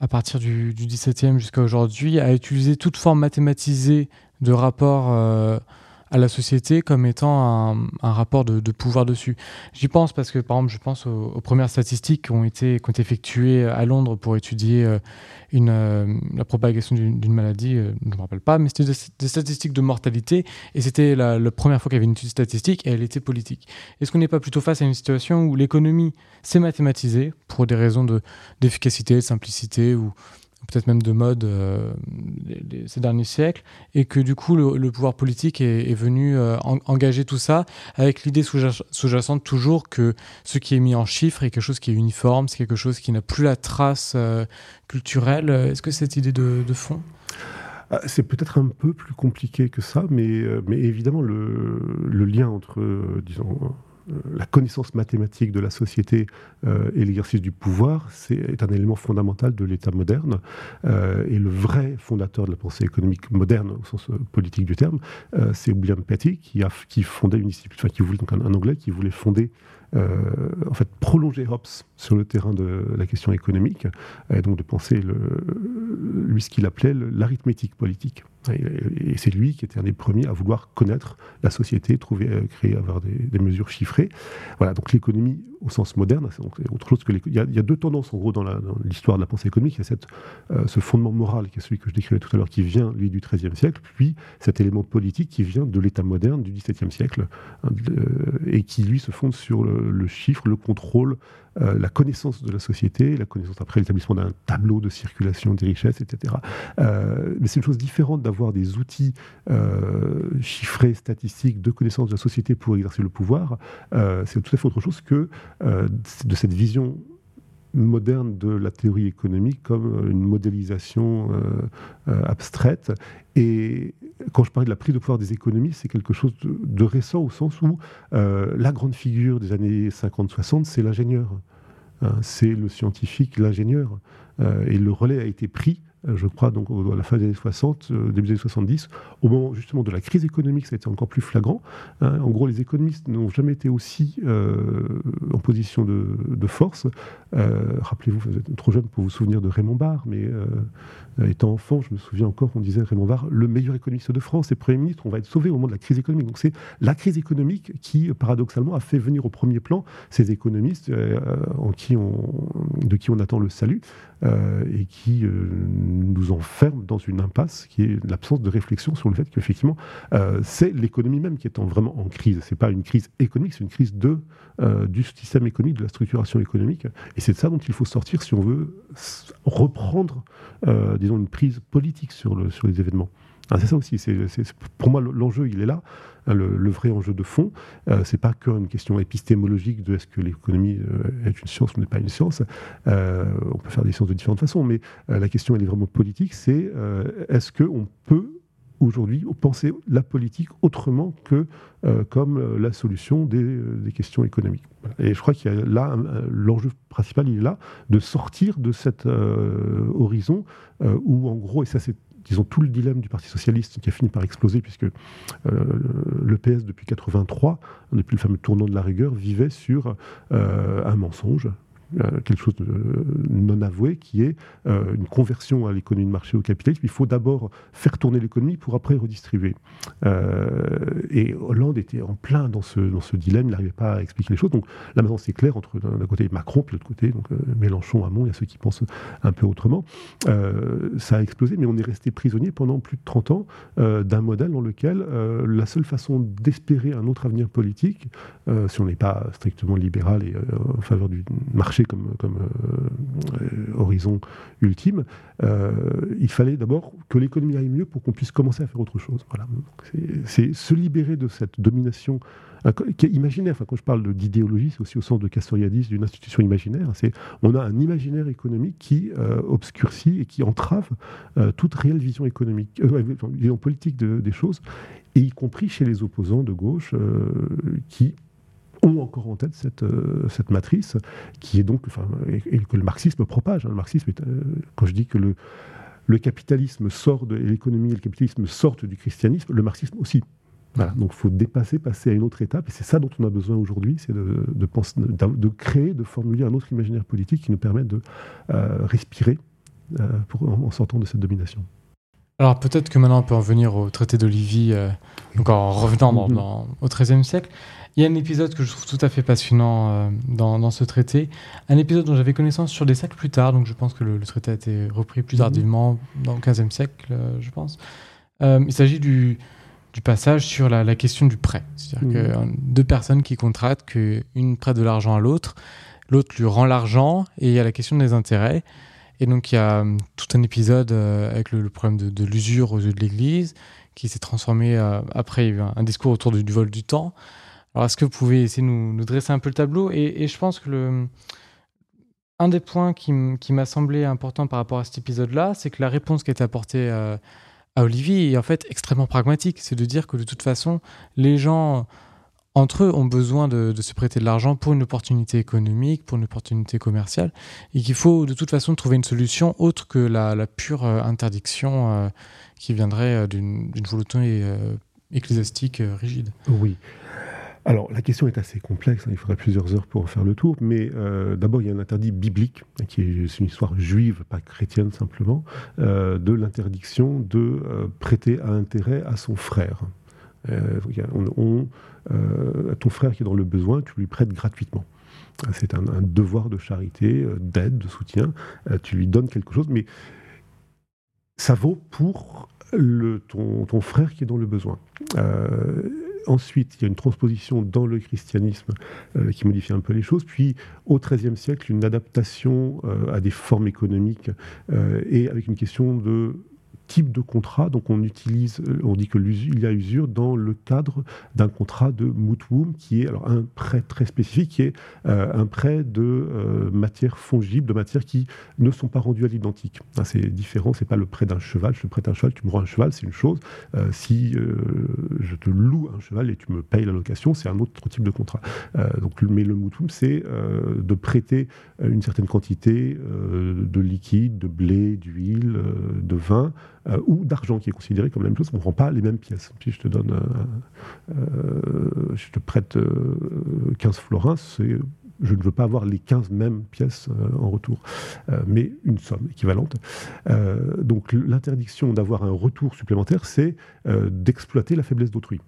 à partir du, du 17e jusqu'à aujourd'hui, à utiliser toute forme mathématisée de rapport euh, à la société comme étant un, rapport de, pouvoir dessus. J'y pense parce que, par exemple, je pense aux, premières statistiques qui ont été, effectuées à Londres pour étudier euh, euh, la propagation d'une maladie, euh, je ne me rappelle pas, mais c'était des, statistiques de mortalité, et c'était la, première fois qu'il y avait une étude statistique, et elle était politique. Est-ce qu'on n'est pas plutôt face à une situation où l'économie s'est mathématisée pour des raisons d'efficacité, de, simplicité, ou peut-être même de mode euh, ces derniers siècles, et que du coup le, pouvoir politique est, venu euh, engager tout ça avec l'idée sous-jacente toujours que ce qui est mis en chiffres est quelque chose qui est uniforme, c'est quelque chose qui n'a plus la trace euh, culturelle. Est-ce que cette idée de, fond? Ah, c'est peut-être un peu plus compliqué que ça, mais, mais évidemment, le, lien entre, disons, la connaissance mathématique de la société euh, et l'exercice du pouvoir c'est, est un élément fondamental de l'État moderne. Euh, et le vrai fondateur de la pensée économique moderne, au sens politique du terme, c'est William Petty, qui, a, fondait une discipline, enfin, qui voulait, donc un, Anglais, qui voulait fonder en fait, prolonger Hobbes sur le terrain de la question économique, et donc de penser le, lui ce qu'il appelait l'arithmétique politique. Et c'est lui qui était un des premiers à vouloir connaître la société, trouver, euh, créer, avoir des, mesures chiffrées. Voilà, donc l'économie au sens moderne, c'est autre chose que il y, a, deux tendances en gros dans l'histoire de la pensée économique. Il y a cette, euh, ce fondement moral qui est celui que je décrivais tout à l'heure, qui vient lui du XIIIe siècle, puis cet élément politique qui vient de l'État moderne du XVIIe siècle hein, et qui lui se fonde sur le, chiffre, le contrôle, euh, la connaissance de la société, la connaissance après l'établissement d'un tableau de circulation des richesses, etc. mais c'est une chose différente d'avoir avoir des outils euh, chiffrés, statistiques, de connaissance de la société pour exercer le pouvoir, euh, c'est tout à fait autre chose que euh, de cette vision moderne de la théorie économique comme une modélisation abstraite. Et quand je parlais de la prise de pouvoir des économies, c'est quelque chose de, récent au sens où la grande figure des années 50-60, c'est l'ingénieur. Hein, c'est le scientifique, l'ingénieur. et le relais a été pris euh, je crois, donc à la fin des années 60, euh, début des années 70, au moment justement de la crise économique, ça a été encore plus flagrant. Hein. en gros, les économistes n'ont jamais été aussi euh, en position de, force. Rappelez-vous, vous êtes trop jeune pour vous souvenir de Raymond Barre, mais étant enfant, je me souviens encore qu'on disait Raymond Barre, le meilleur économiste de France et Premier ministre, on va être sauvé au moment de la crise économique. Donc c'est la crise économique qui, paradoxalement, a fait venir au premier plan ces économistes en qui de qui on attend le salut et qui nous enferme dans une impasse qui est l'absence de réflexion sur le fait qu'effectivement, euh, c'est l'économie même qui est vraiment en crise. Ce n'est pas une crise économique, c'est une crise de, euh, du système économique, de la structuration économique. Et c'est de ça dont il faut sortir si on veut reprendre, euh, disons, une prise politique sur, le, sur les événements. Ah, c'est ça aussi. C'est, pour moi, l'enjeu, il est là. Hein, le, vrai enjeu de fond, euh, c'est pas qu'une question épistémologique de est-ce que l'économie euh, est une science ou n'est pas une science. Euh, on peut faire des sciences de différentes façons, mais la question, elle est vraiment politique. C'est est-ce qu'on peut aujourd'hui penser la politique autrement que comme la solution des, questions économiques. Et je crois qu'il y a là l'enjeu principal, il est là de sortir de cet horizon où en gros, et ça c'est disons, tout le dilemme du Parti socialiste qui a fini par exploser, puisque euh, le PS, depuis 83, depuis le fameux tournant de la rigueur, vivait sur euh, un mensonge, euh, quelque chose de non avoué, qui est euh, une conversion à l'économie de marché au capitalisme. Il faut d'abord faire tourner l'économie pour après redistribuer. Euh, et Hollande était en plein dans ce, dans ce dilemme, il n'arrivait pas à expliquer les choses. Donc là maintenant c'est clair entre d'un côté Macron, puis de l'autre côté donc, Mélenchon, Hamon, il y a ceux qui pensent un peu autrement. ça a explosé, mais on est resté prisonnier pendant plus de 30 ans d'un modèle dans lequel la seule façon d'espérer un autre avenir politique, si on n'est pas strictement libéral et en faveur du marché comme, comme euh, horizon ultime, euh, il fallait d'abord que l'économie aille mieux pour qu'on puisse commencer à faire autre chose. Voilà. C'est se libérer de cette domination imaginaire. Enfin, quand je parle d'idéologie, c'est aussi au sens de Castoriadis, d'une institution imaginaire. On a un imaginaire économique qui euh, obscurcit et qui entrave toute réelle vision économique, vision politique des choses, y compris chez les opposants de gauche qui ont encore en tête cette, euh, cette matrice qui est donc, enfin, et, que le marxisme propage. Hein. Le marxisme, euh, quand je dis que le, le capitalisme sort de l'économie et le capitalisme sortent du christianisme, le marxisme aussi. Voilà, donc il faut dépasser, passer à une autre étape, et c'est ça dont on a besoin aujourd'hui, c'est de, de, de, créer, de formuler un autre imaginaire politique qui nous permette de euh, respirer pour, en, sortant de cette domination. Alors peut-être que maintenant on peut en venir au traité d'Olivier, donc en revenant dans, au XIIIe siècle. Il y a un épisode que je trouve tout à fait passionnant euh, dans, ce traité. Un épisode dont j'avais connaissance sur des siècles plus tard, donc je pense que le, traité a été repris plus mhm. tardivement, dans le XVe siècle, euh, je pense. Euh, il s'agit du, passage sur la, question du prêt. C'est-à-dire que mhm. deux personnes qui contractent, qu'une prête de l'argent à l'autre, l'autre lui rend l'argent, et il y a la question des intérêts. Et donc il y a tout un épisode avec le, problème de, l'usure aux yeux de l'Église, qui s'est transformé après, il y a eu un, discours autour du, du vol du temps. Alors, est-ce que vous pouvez essayer de nous, dresser un peu le tableau et, je pense que le, un des points qui, m'a semblé important par rapport à cet épisode-là, c'est que la réponse qui a été apportée à, Olivier est en fait extrêmement pragmatique. C'est de dire que de toute façon, les gens entre eux ont besoin de, se prêter de l'argent pour une opportunité économique, pour une opportunité commerciale, et qu'il faut de toute façon trouver une solution autre que la, pure euh, interdiction euh, qui viendrait euh, d'une volonté ecclésiastique rigide. Oui. Alors, la question est assez complexe, hein, il faudrait plusieurs heures pour en faire le tour, mais euh, d'abord, il y a un interdit biblique, hein, qui est, une histoire juive, pas chrétienne simplement, euh, de l'interdiction de euh, prêter à intérêt à son frère. On, ton frère qui est dans le besoin, tu lui prêtes gratuitement. C'est un, devoir de charité, d'aide, de soutien. tu lui donnes quelque chose, mais ça vaut pour ton, frère qui est dans le besoin. Ensuite, il y a une transposition dans le christianisme euh, qui modifie un peu les choses. Puis, au XIIIe siècle, une adaptation euh, à des formes économiques euh, et avec une question de type de contrat. Donc on utilise, euh, on dit que il y a usure dans le cadre d'un contrat de mutwum qui est alors un prêt très spécifique, qui est euh, un prêt de euh, matières fongibles, de matières qui ne sont pas rendues à l'identique. c'est différent, c'est pas le prêt d'un cheval. Je te prête un cheval, tu me rends un cheval, c'est une chose. si je te loue un cheval et tu me payes la location, c'est un autre type de contrat. donc, mais le mutwum, c'est de prêter une certaine quantité de liquide, de blé, d'huile, de vin euh, ou d'argent qui est considéré comme la même chose. On ne rend pas les mêmes pièces. Si je te donne, euh, euh, je te prête 15 florins, je ne veux pas avoir les 15 mêmes pièces en retour, mais une somme équivalente. donc l'interdiction d'avoir un retour supplémentaire, c'est d'exploiter la faiblesse d'autrui.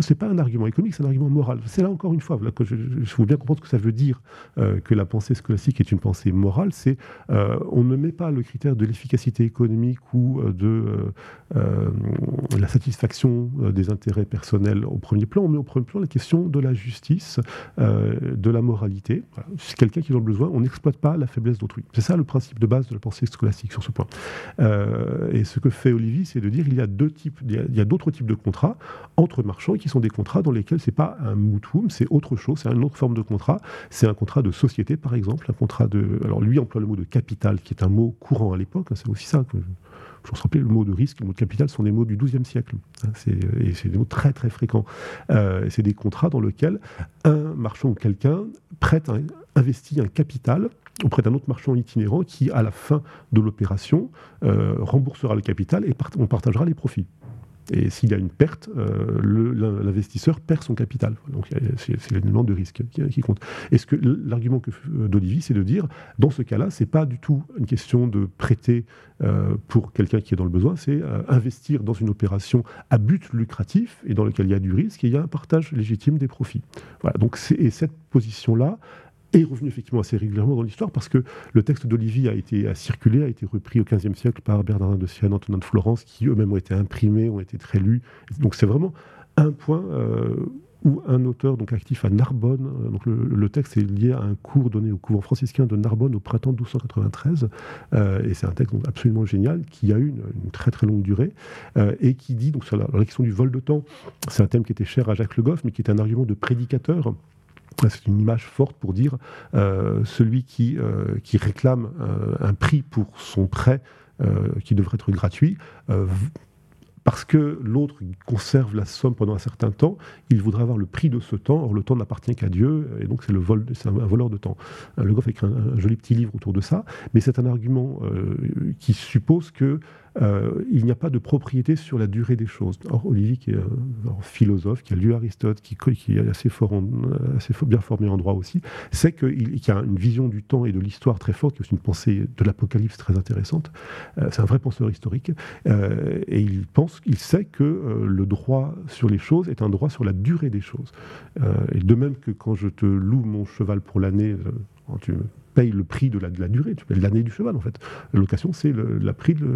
Ce n'est pas un argument économique, c'est un argument moral. C'est là encore une fois, là, que je, faut bien comprendre ce que ça veut dire euh, que la pensée scolastique est une pensée morale. C'est euh, on ne met pas le critère de l'efficacité économique ou euh, de la satisfaction des intérêts personnels au premier plan. On met au premier plan la question de la justice, de la moralité. C'est quelqu'un qui dans le besoin. On n'exploite pas la faiblesse d'autrui. C'est ça le principe de base de la pensée scolastique sur ce point. et ce que fait Olivier, c'est de dire il y a deux types, il y a d'autres types de contrats entre marchands qui sont des contrats dans lesquels c'est pas un mutuum, c'est autre chose, c'est une autre forme de contrat. C'est un contrat de société, par exemple, un contrat de. Alors lui emploie le mot de capital, qui est un mot courant à l'époque. Hein, c'est aussi ça que je me rappelle, le mot de risque, le mot de capital sont des mots du XIIe siècle. Hein, et c'est des mots très très fréquents. Euh, c'est des contrats dans lesquels un marchand ou quelqu'un prête, investit un capital auprès d'un autre marchand itinérant qui, à la fin de l'opération, euh, remboursera le capital et on partagera les profits. Et s'il y a une perte, euh, l'investisseur perd son capital. Donc c'est l'élément de risque qui, compte. Et ce que l'argument d'Olivier, c'est de dire, dans ce cas-là, c'est pas du tout une question de prêter euh, pour quelqu'un qui est dans le besoin, c'est euh, investir dans une opération à but lucratif et dans lequel il y a du risque et il y a un partage légitime des profits. Voilà. Donc et cette position-là, est revenu effectivement assez régulièrement dans l'histoire parce que le texte d'Olivier a été circulé, a été repris au XVe siècle par Bernardin de Sienne, Antonin de Florence, qui eux-mêmes ont été imprimés, ont été très lus. Donc c'est vraiment un point euh, où un auteur donc actif à Narbonne, euh, donc le, texte est lié à un cours donné au couvent franciscain de Narbonne au printemps 1293, euh, et c'est un texte absolument génial qui a eu une, très très longue durée et qui dit donc sur la, la, question du vol de temps, c'est un thème qui était cher à Jacques Le Goff, mais qui est un argument de prédicateur c'est une image forte pour dire euh, celui qui, euh, réclame euh, un prix pour son prêt qui devrait être gratuit parce que l'autre conserve la somme pendant un certain temps, il voudra avoir le prix de ce temps. Or, le temps n'appartient qu'à Dieu, et donc c'est un, voleur de temps. Le Goff a écrit un, joli petit livre autour de ça, mais c'est un argument qui suppose que euh, il n'y a pas de propriété sur la durée des choses. Or, Olivier, qui est un, philosophe, qui a lu Aristote, qui, est assez, bien formé en droit aussi, sait qu'il y a une vision du temps et de l'histoire très forte, qui est aussi une pensée de l'Apocalypse très intéressante. Euh, c'est un vrai penseur historique. Euh, et il pense, il sait que le droit sur les choses est un droit sur la durée des choses. et de même que quand je te loue mon cheval pour l'année, tu paye le prix de la, durée, tu payes l'année du cheval en fait. La c'est la prix de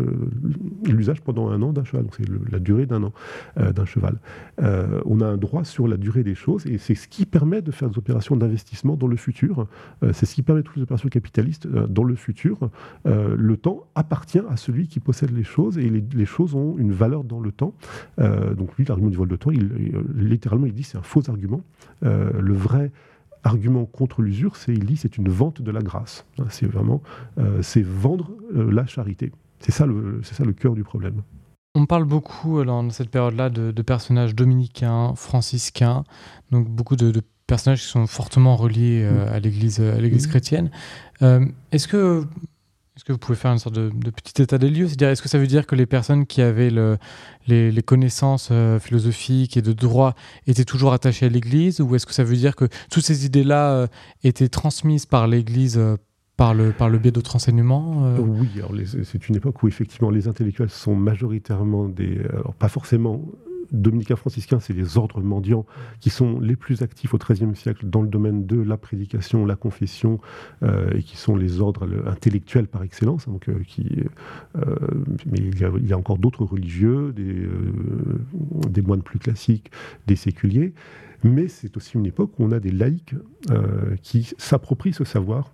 l'usage pendant un an d'un cheval, donc c'est la durée d'un an euh, d'un cheval. Euh, on a un droit sur la durée des choses et c'est ce qui permet de faire des opérations d'investissement dans le futur. Euh, c'est ce qui permet toutes les opérations capitalistes dans le futur. le temps appartient à celui qui possède les choses et les, choses ont une valeur dans le temps. donc lui, l'argument du vol de temps, littéralement, il dit c'est un faux argument. le vrai argument contre l'usure, c'est il dit c'est une vente de la grâce. Hein, c'est vraiment euh, c'est vendre euh, la charité. C'est ça le c'est ça le cœur du problème. On parle beaucoup euh, dans cette période-là de, personnages dominicains, franciscains, donc beaucoup de, personnages qui sont fortement reliés à l'Église à l'Église chrétienne. Est-ce que Est-ce que vous pouvez faire une sorte de, petit état des lieux? C'est-à-dire, est-ce que ça veut dire que les personnes qui avaient les, connaissances euh, philosophiques et de droit étaient toujours attachées à l'Église? Ou est-ce que ça veut dire que toutes ces idées-là euh, étaient transmises par l'Église euh, par le biais d'autres enseignements Oui, c'est une époque où effectivement les intellectuels sont majoritairement des... Alors pas forcément dominicains franciscains, c'est les ordres mendiants qui sont les plus actifs au XIIIe siècle dans le domaine de la prédication, la confession, euh, et qui sont les ordres intellectuels par excellence. Donc, euh, euh, mais il y, a, encore d'autres religieux, des, des, moines plus classiques, des séculiers. Mais c'est aussi une époque où on a des laïcs qui s'approprient ce savoir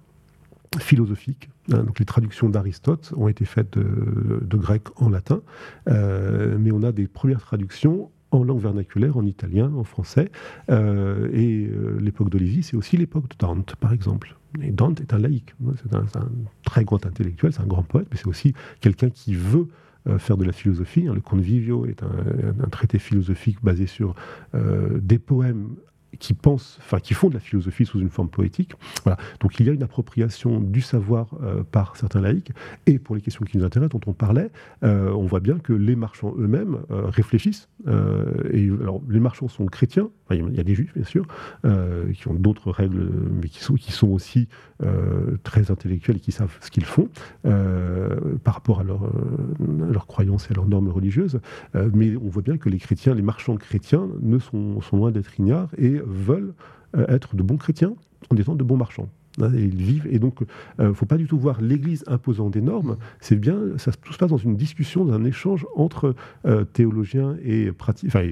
philosophique. Hein, donc les traductions d'Aristote ont été faites de, grec en latin, euh, mais on a des premières traductions en langue vernaculaire, en italien, en français. Euh, et euh, l'époque d'Olivier, c'est aussi l'époque de Dante, par exemple. Et Dante est un laïc, c'est un, très grand intellectuel, c'est un grand poète, mais c'est aussi quelqu'un qui veut faire de la philosophie. Hein. Le Convivio est un, traité philosophique basé sur des poèmes qui pensent, enfin qui font de la philosophie sous une forme poétique. Voilà. Donc il y a une appropriation du savoir euh, par certains laïcs. Et pour les questions qui nous intéressent, dont on parlait, euh, on voit bien que les marchands eux-mêmes euh, réfléchissent. Et alors les marchands sont chrétiens. il y a des juifs bien sûr qui ont d'autres règles, mais qui sont, aussi très intellectuels et qui savent ce qu'ils font par rapport à leurs leur croyances et à leurs normes religieuses. mais on voit bien que les chrétiens, les marchands chrétiens, ne sont, sont loin d'être ignares et veulent euh, être de bons chrétiens en étant de bons marchands. Ils vivent et donc il euh, ne faut pas du tout voir l'Église imposant des normes. C'est bien, ça tout se passe dans une discussion, dans un échange entre euh, théologiens et, enfin,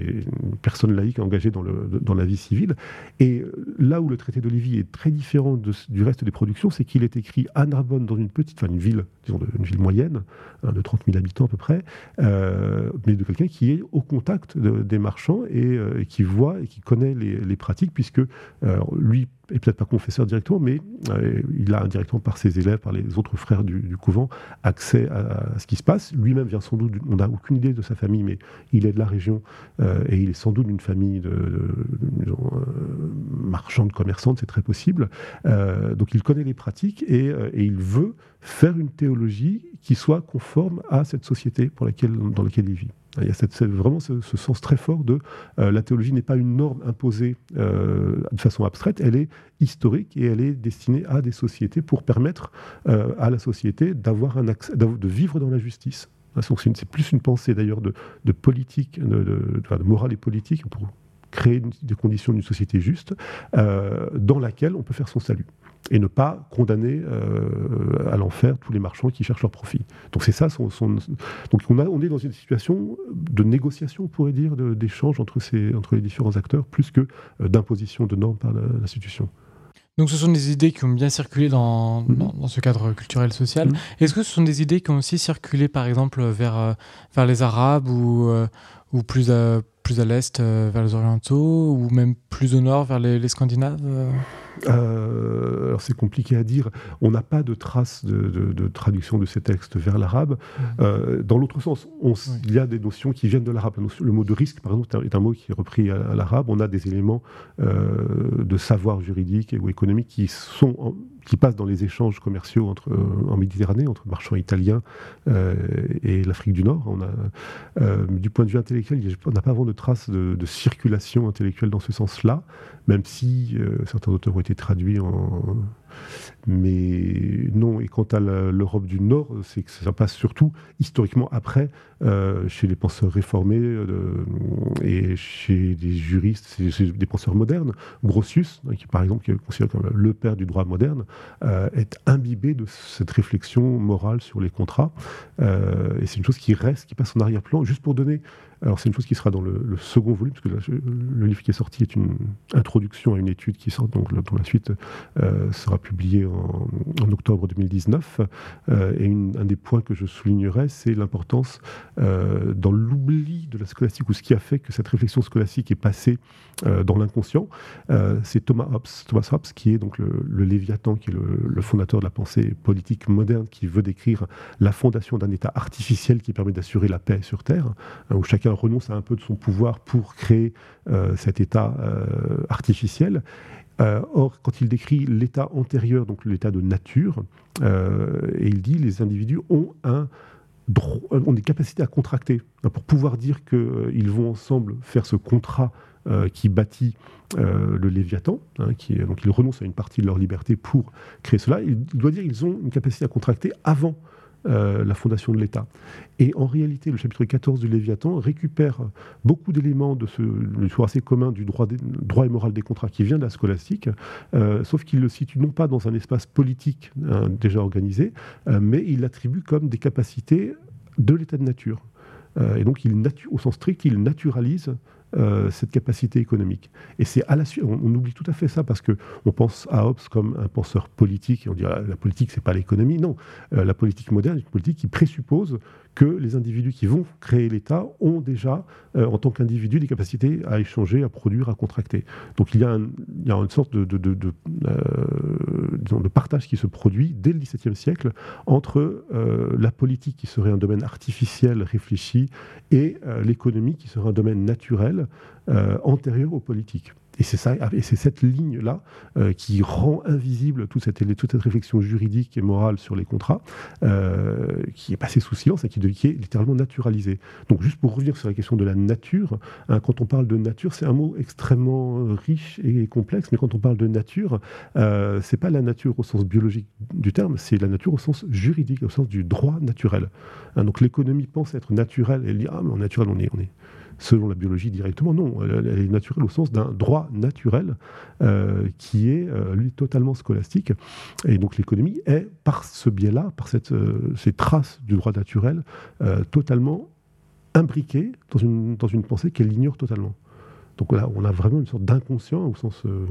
personnes laïques engagées dans, le, dans la vie civile. Et là où le traité d'Olivier est très différent du reste des productions, c'est qu'il est écrit à Narbonne, dans une petite, ville, disons une ville moyenne, hein, de 30 000 habitants à peu près, mais de quelqu'un qui est au contact des marchands et, qui voit et qui connaît les, les pratiques, puisque lui et peut-être pas confesseur directement, mais euh, il a indirectement par ses élèves, par les autres frères du, couvent, accès à, ce qui se passe. Lui-même vient sans doute, on n'a aucune idée de sa famille, mais il est de la région euh, et il est sans doute d'une famille de, de, de euh, marchandes, commerçantes, c'est très possible. donc il connaît les pratiques et, et, il veut faire une théologie qui soit conforme à cette société pour laquelle, dans laquelle il vit. Il y a vraiment ce, sens très fort de euh, la théologie n'est pas une norme imposée euh, de façon abstraite, elle est historique et elle est destinée à des sociétés pour permettre euh, à la société d'avoir un de vivre dans la justice. C'est plus une pensée d'ailleurs de, politique, de, morale et politique pour créer des conditions d'une société juste dans laquelle on peut faire son salut et ne pas condamner euh, à l'enfer tous les marchands qui cherchent leur profit. Donc c'est ça son, donc on, a, on, est dans une situation de négociation, on pourrait dire, d'échange entre, ces, entre les différents acteurs, plus que euh, d'imposition de normes par l'institution. Donc ce sont des idées qui ont bien circulé dans, mm-hmm. dans, ce cadre culturel social. Mm-hmm. Est-ce que ce sont des idées qui ont aussi circulé par exemple vers, euh, vers les Arabes ou, ou plus plus à l'est vers les Orientaux ou même plus au nord vers les, les Scandinaves euh, alors c'est compliqué à dire. On n'a pas de traces de, traduction de ces textes vers l'arabe. Mmh. Euh, dans l'autre sens, il y a des notions qui viennent de l'arabe. Le mot de risque, par exemple, est un mot qui est repris à, l'arabe. On a des éléments euh, de savoir juridique ou économique qui sont qui passent dans les échanges commerciaux entre, en Méditerranée entre marchands italiens et l'Afrique du Nord. A, du point de vue intellectuel, on n'a pas vraiment de traces de, circulation intellectuelle dans ce sens-là, même si certains auteurs ont été traduit en. Mais non, et quant à l'Europe du Nord, c'est que ça passe surtout historiquement après, euh, chez les penseurs réformés euh, et chez des juristes, des penseurs modernes. Grossius, hein, qui par exemple qui est considéré comme le père du droit moderne, euh, est imbibé de cette réflexion morale sur les contrats. et c'est une chose qui reste, qui passe en arrière-plan, juste pour donner alors c'est une chose qui sera dans le, second volume, parce que le livre qui est sorti est une introduction à une étude qui sort, donc dont la suite euh, sera publiée en, octobre 2019. Euh, et un des points que je soulignerai, c'est l'importance euh, dans l'oubli de la scolastique, ou ce qui a fait que cette réflexion scolastique est passée dans l'inconscient. c'est Thomas Hobbes, Thomas Hobbes, qui est donc le, Léviathan, qui est le, fondateur de la pensée politique moderne, qui veut décrire la fondation d'un État artificiel qui permet d'assurer la paix sur Terre, hein, où chacun Renonce à un peu de son pouvoir pour créer cet État artificiel. or, quand il décrit l'état antérieur, donc l'état de nature, et il dit les individus ont un ont des capacités à contracter pour pouvoir dire qu'ils vont ensemble faire ce contrat euh, qui bâtit euh, le Léviathan, hein, donc ils renoncent à une partie de leur liberté pour créer cela. Il, doit dire qu'ils ont une capacité à contracter avant euh, la fondation de l'État. Et en réalité, le chapitre 14 du Léviathan récupère beaucoup d'éléments de ce du assez commun du droit, et moral des contrats qui vient de la scolastique, sauf qu'il le situe non pas dans un espace politique hein, déjà organisé, mais il l'attribue comme des capacités de l'état de nature. et donc, au sens strict, il naturalise euh, cette capacité économique. Et c'est à la suite, on, oublie tout à fait ça parce que on pense à Hobbes comme un penseur politique et on dit la politique c'est pas l'économie. Non, euh, la politique moderne est une politique qui présuppose que les individus qui vont créer l'État ont déjà, euh, en tant qu'individus, des capacités à échanger, à produire, à contracter. Donc il y a, une sorte de, de, de, de, partage qui se produit dès le XVIIe siècle entre la politique qui serait un domaine artificiel, réfléchi, et l'économie qui serait un domaine naturel, antérieur aux politiques. Et c'est ça, et c'est cette ligne-là euh, qui rend invisible toute cette, réflexion juridique et morale sur les contrats, euh, qui est passée sous silence et qui, est littéralement naturalisée. Donc, juste pour revenir sur la question de la nature, hein, quand on parle de nature, c'est un mot extrêmement euh, riche et complexe, mais quand on parle de nature, euh, c'est pas la nature au sens biologique du terme, c'est la nature au sens juridique, au sens du droit naturel. Hein, donc, l'économie pense être naturelle, et elle dit ah mais en naturel on on est selon la biologie directement. Non, elle, est naturelle au sens d'un droit naturel euh, qui est, euh, lui, totalement scolastique. Et donc l'économie est, par ce biais-là, par cette, euh, ces traces du droit naturel, totalement imbriquée dans une, dans une pensée qu'elle ignore totalement. Donc là, on a vraiment une sorte d'inconscient au sens euh,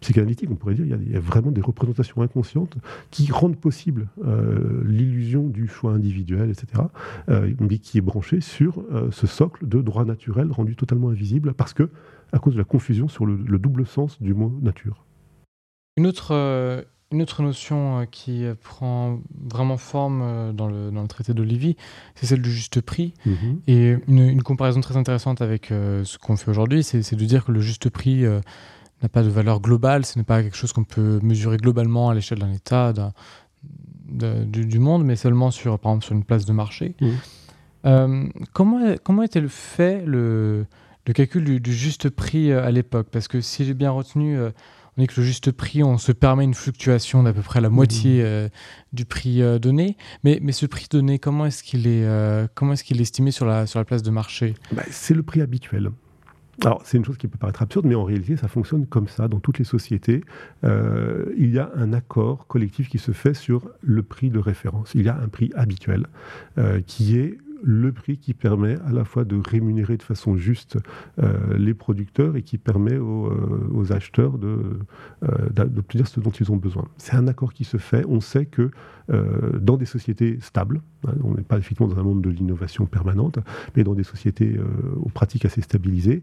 psychanalytique, on pourrait dire. Il y, a, vraiment des représentations inconscientes qui rendent possible euh, l'illusion du choix individuel, etc., euh, mais qui est branchée sur ce socle de droit naturel rendu totalement invisible parce que, à cause de la confusion sur le, le double sens du mot nature. Une autre, une autre notion euh, qui euh, prend vraiment forme euh, dans le, dans le traité d'Olivier, c'est celle du juste prix. Mhm. Et une, comparaison très intéressante avec ce qu'on fait aujourd'hui, c'est de dire que le juste prix n'a pas de valeur globale, ce n'est pas quelque chose qu'on peut mesurer globalement à l'échelle d'un État, du, monde, mais seulement sur, par exemple, sur une place de marché. Mhm. comment, comment était le fait le, le calcul du, du juste prix à l'époque? Parce que si j'ai bien retenu on dit que le juste prix, on se permet une fluctuation d'à peu près la moitié mmh. euh, du prix euh, donné. Mais, mais ce prix donné, comment est-ce qu'il est, euh, comment est, qu'il est estimé sur la, sur la place de marché? Bah, C'est le prix habituel. Alors, c'est une chose qui peut paraître absurde, mais en réalité, ça fonctionne comme ça dans toutes les sociétés. il y a un accord collectif qui se fait sur le prix de référence. Il y a un prix habituel qui est le prix qui permet à la fois de rémunérer de façon juste euh, les producteurs et qui permet aux, euh, acheteurs euh, d'obtenir ce dont ils ont besoin. C'est un accord qui se fait. On sait que dans des sociétés stables, hein, on n'est pas effectivement dans un monde de l'innovation permanente, mais dans des sociétés aux pratiques assez stabilisées,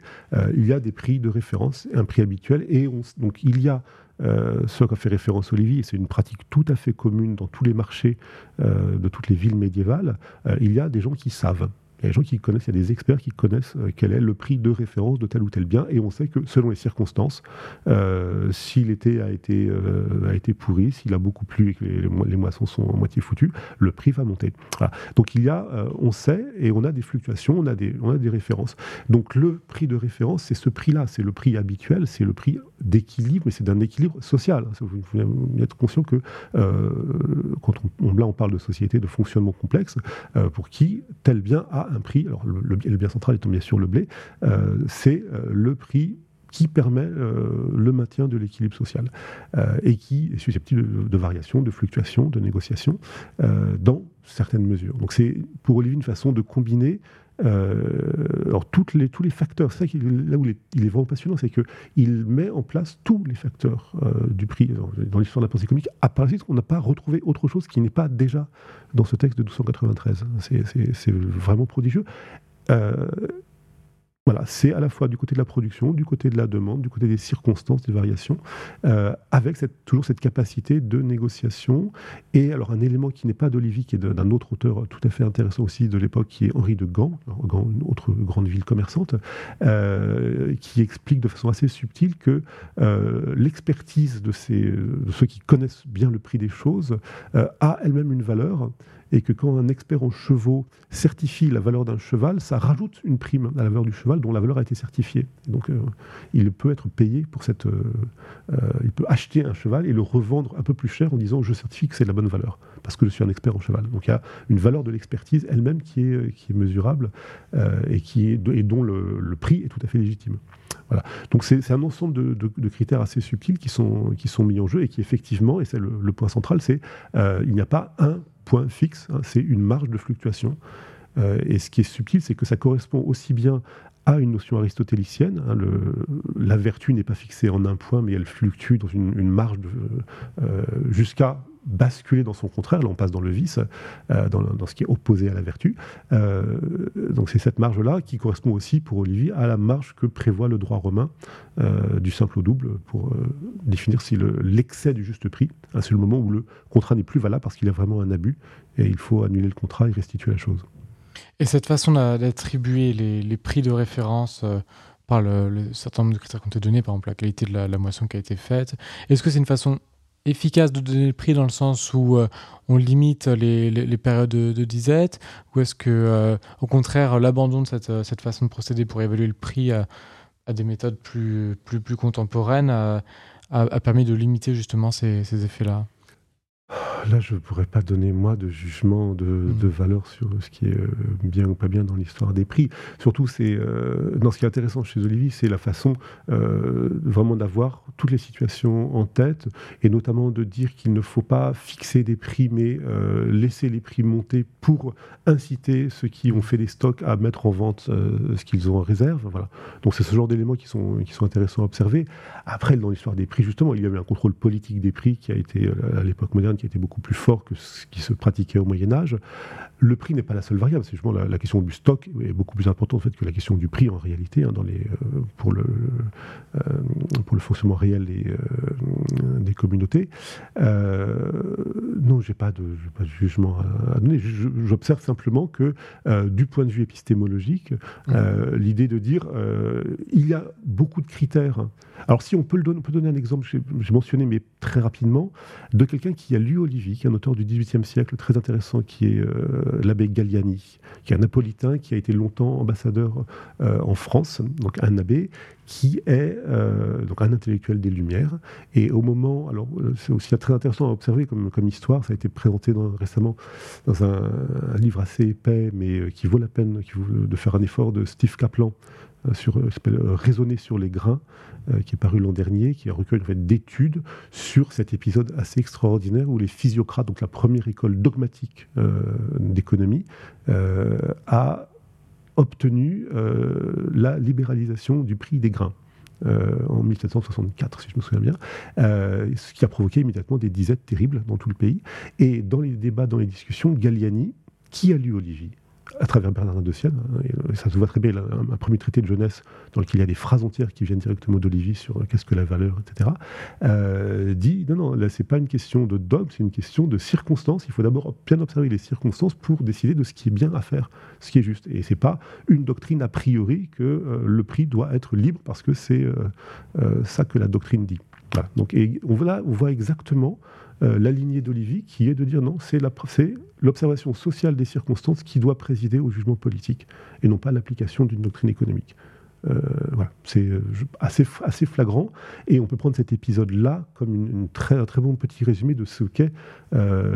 il y a des prix de référence, un prix habituel, et donc il y a euh, ce qu'a fait référence Olivier, c'est une pratique tout à fait commune dans tous les marchés euh, de toutes les villes médiévales. Euh, il y a des gens qui savent il y a des gens qui connaissent, il y a des experts qui connaissent euh, quel est le prix de référence de tel ou tel bien, et on sait que selon les circonstances, euh, si l'été a été euh, a été pourri, s'il a beaucoup plu et que les, moissons sont à moitié foutues, le prix va monter. Donc il y a, on sait, et on a des fluctuations, on a des on a des références. Donc le prix de référence, c'est ce prix-là, c'est le prix habituel, c'est le prix d'équilibre, mais c'est d'un équilibre social. Il faut être conscient que quand on, là on parle de société de fonctionnement complexe, pour qui tel bien a un prix, alors le, bien central étant bien sûr le blé, euh, c'est euh, le prix qui permet euh, le maintien de l'équilibre social et qui est susceptible de, variations, de fluctuations, de négociations dans certaines mesures. Donc c'est pour Olivier une façon de combiner alors toutes les, tous les facteurs, c'est ça là où il est, vraiment passionnant, c'est qu'il met en place tous les facteurs du prix dans l'histoire de la pensée économique. À part on n'a pas retrouvé autre chose qui n'est pas déjà dans ce texte de 1293. C'est vraiment prodigieux. Euh, Voilà, c'est à la fois du côté de la production, du côté de la demande, du côté des circonstances, des variations, euh, avec toujours cette capacité de négociation. Et alors un élément qui n'est pas d'Olivier, qui est d'un autre auteur tout à fait intéressant aussi de l'époque, qui est Henri de Gand, une autre grande ville commerçante, euh, qui explique de façon assez subtile que euh, l'expertise de, ceux qui connaissent bien le prix des choses a elle-même une valeur et que quand un expert en chevaux certifie la valeur d'un cheval, ça rajoute une prime à la valeur du cheval dont la valeur a été certifiée. Donc euh, il peut être payé pour cette... Euh, euh, il peut acheter un cheval et le revendre un peu plus cher en disant je certifie que c'est de la bonne valeur, parce que je suis un expert en cheval. Donc il y a une valeur de l'expertise elle-même qui est, qui est mesurable et, qui est, et dont le, prix est tout à fait légitime. Voilà. Donc c'est un ensemble de, critères assez subtils qui sont, qui sont mis en jeu et qui effectivement, et c'est le, le, point central, c'est il n'y a pas un point fixe, hein, c'est une marge de fluctuation. Euh, et ce qui est subtil, c'est que ça correspond aussi bien à une notion aristotélicienne. Hein, la vertu n'est pas fixée en un point, mais elle fluctue dans une, marge euh, jusqu'à basculer dans son contraire. Là, on passe dans le vice, euh, dans, ce qui est opposé à la vertu. Euh, donc, c'est cette marge-là qui correspond aussi pour Olivier à la marge que prévoit le droit romain euh, du simple au double pour définir si l'excès du juste prix, hein, c'est le moment où le contrat n'est plus valable parce qu'il y a vraiment un abus et il faut annuler le contrat et restituer la chose. Et cette façon d'attribuer les, prix de référence par le, certain nombre de critères qui ont été donnés, par exemple la qualité de la moisson qui a été faite, est-ce que c'est une façon efficace de donner le prix dans le sens où euh, on limite les, périodes de, disette ou est-ce que euh, au contraire l'abandon de cette, façon de procéder pour évaluer le prix à, des méthodes plus, plus, plus contemporaines a, permis de limiter justement ces effets-là? Là, je ne pourrais pas donner, moi, de jugement de, mm. valeur sur ce qui est euh, bien ou pas bien dans l'histoire des prix. Surtout, c'est euh, dans ce qui est intéressant chez Olivier, c'est la façon euh, vraiment d'avoir toutes les situations en tête, et notamment de dire qu'il ne faut pas fixer des prix, mais laisser les prix monter pour inciter ceux qui ont fait des stocks à mettre en vente ce qu'ils ont en réserve. Voilà. Donc, c'est ce genre d'éléments qui sont, qui sont intéressants à observer. Après, dans l'histoire des prix, justement, il y a eu un contrôle politique des prix qui a été, à l'époque moderne, qui été beaucoup plus fort que ce qui se pratiquait au Moyen Âge. Le prix n'est pas la seule variable, c'est justement la, question du stock est beaucoup plus importante en fait que la question du prix en réalité hein, dans les, euh, pour, le, euh, pour le fonctionnement réel des, euh, des communautés. non, je n'ai pas, de, pas de jugement à, donner. J'observe simplement que du point de vue épistémologique, mmh. l'idée de dire il y a beaucoup de critères. Alors si on peut, le donner, on peut donner un exemple, j'ai mentionné mais très rapidement, de quelqu'un qui a lu Olivier, qui est un auteur du XVIIIe siècle très intéressant, qui est l'abbé Galliani, qui est un napolitain qui a été longtemps ambassadeur euh, en France, donc un abbé qui est euh, donc un intellectuel des Lumières. Et au moment, alors euh, c'est aussi très intéressant à observer comme, histoire, ça a été présenté récemment dans un, livre assez épais, mais qui vaut la peine de faire un effort de Steve Kaplan, sur, s'appelle Raisonner sur les grains, euh, qui est paru l'an dernier, qui a recueilli en d'études sur cet épisode assez extraordinaire où les physiocrates, donc la première école dogmatique euh, d'économie, euh, a obtenu la libéralisation du prix des grains. en 1764, si je me souviens bien, ce qui a provoqué immédiatement des disettes terribles dans tout le pays. Et dans les débats, dans les discussions, Galliani, qui a lu Olivier? À travers Bernardin de Sienne. Hein, et ça se voit très bien, un, premier traité de jeunesse dans lequel il y a des phrases entières qui viennent directement d'Olivier sur euh, qu'est-ce que la valeur, etc. Euh, dit non, non, là, c'est pas une question de dogme, c'est une question de circonstances. Il faut d'abord bien observer les circonstances pour décider de ce qui est bien à faire, ce qui est juste. Et c'est pas une doctrine a priori que euh, le prix doit être libre parce que c'est ça que la doctrine dit. Donc, et on voit exactement euh, la lignée d'Olivier, qui est de dire non, c'est l'observation sociale des circonstances qui doit présider au jugement politique, et non pas l'application d'une doctrine économique. Euh, voilà, c'est euh, assez, assez flagrant, et on peut prendre cet épisode-là comme une, très, un très bon petit résumé de ce qu'est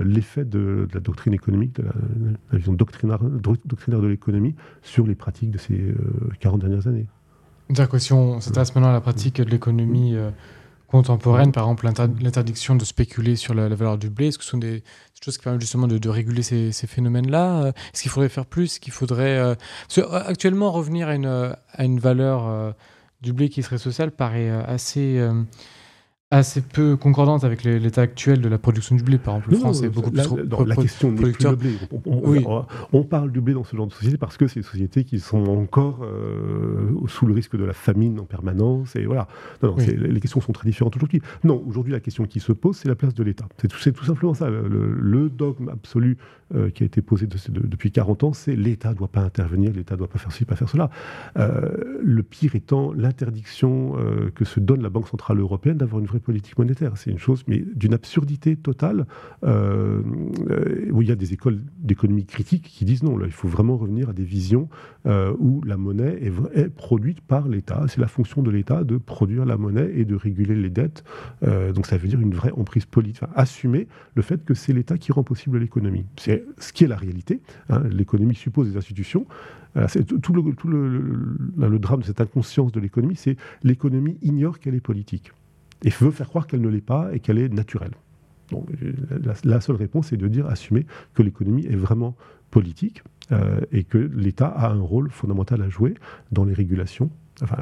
l'effet de, la doctrine économique, de la, vision doctrinaire, doctrinaire de l'économie sur les pratiques de ces 40 dernières années. D'accord, si on s'intéresse maintenant à la pratique de l'économie contemporaine, par exemple l'interdiction de spéculer sur la, valeur du blé. Est-ce que ce sont des, choses qui permettent justement de, réguler ces, phénomènes-là? Euh, Est-ce qu'il faudrait faire plus? Est-ce qu'il faudrait... Euh, euh, actuellement, revenir à une, à une valeur du blé qui serait sociale paraît assez, assez peu concordante avec l'état actuel de la production du blé. Par exemple, le France est beaucoup plus la question n'est plus le blé. On, parle du blé dans ce genre de société parce que c'est des sociétés qui sont encore euh, sous le risque de la famine en permanence. Et voilà. les questions sont très différentes aujourd'hui. Non, aujourd'hui, la question qui se pose, c'est la place de l'État. C'est tout, tout, simplement ça. Le, dogme absolu euh, qui a été posé depuis 40 ans, c'est l'État ne doit pas intervenir, l'État ne doit pas faire ci, pas faire cela. Euh, le pire étant l'interdiction que se donne la Banque Centrale Européenne d'avoir une vraie politique monétaire. C'est une chose, mais d'une absurdité totale, euh, euh, où il y a des écoles d'économie critique qui disent non, là, il faut vraiment revenir à des visions euh, où la monnaie est, produite par l'État. C'est la fonction de l'État de produire la monnaie et de réguler les dettes. donc ça veut dire une vraie emprise politique. assumer le fait que c'est l'État qui rend possible l'économie. C'est ce qui est la réalité. Hein. L'économie suppose des institutions. tout le, le drame de cette inconscience de l'économie, c'est l'économie ignore qu'elle est politique et veut faire croire qu'elle ne l'est pas et qu'elle est naturelle. Donc, la, seule réponse est de dire, assumer que l'économie est vraiment politique euh, et que l'État a un rôle fondamental à jouer dans les régulations. Enfin,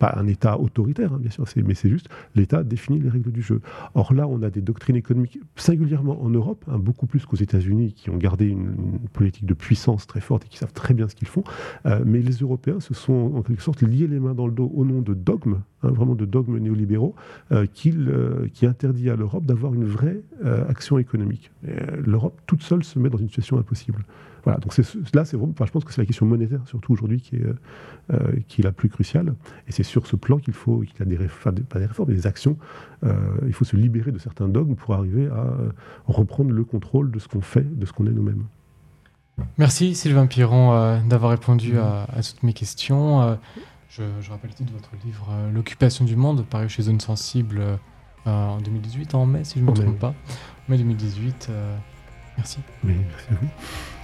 pas, un État autoritaire, hein, bien sûr, mais c'est juste l'État définit les règles du jeu. Or là, on a des doctrines économiques, singulièrement en Europe, hein, beaucoup plus qu'aux États-Unis, qui ont gardé une, politique de puissance très forte et qui savent très bien ce qu'ils font. Euh, mais les Européens se sont en quelque sorte liés les mains dans le dos au nom de dogmes, hein, vraiment de dogmes néolibéraux, euh, euh, qui interdit à l'Europe d'avoir une vraie action économique. L'Europe toute seule se met dans une situation impossible. Voilà, donc là, c'est je pense que c'est la question monétaire, surtout aujourd'hui, qui est, euh, qui est la plus cruciale. Et c'est sur ce plan qu'il faut, qu'il y a des, réformes, pas des réformes, mais des actions. Euh, il faut se libérer de certains dogmes pour arriver à euh, reprendre le contrôle de ce qu'on fait, de ce qu'on est nous-mêmes. Merci Sylvain Piron d'avoir répondu à, toutes mes questions. Je, rappelle le titre de votre livre L'occupation du monde, paru chez Zone Sensible en 2018, en mai si je ne me trompe pas. Mai 2018. merci. merci à vous.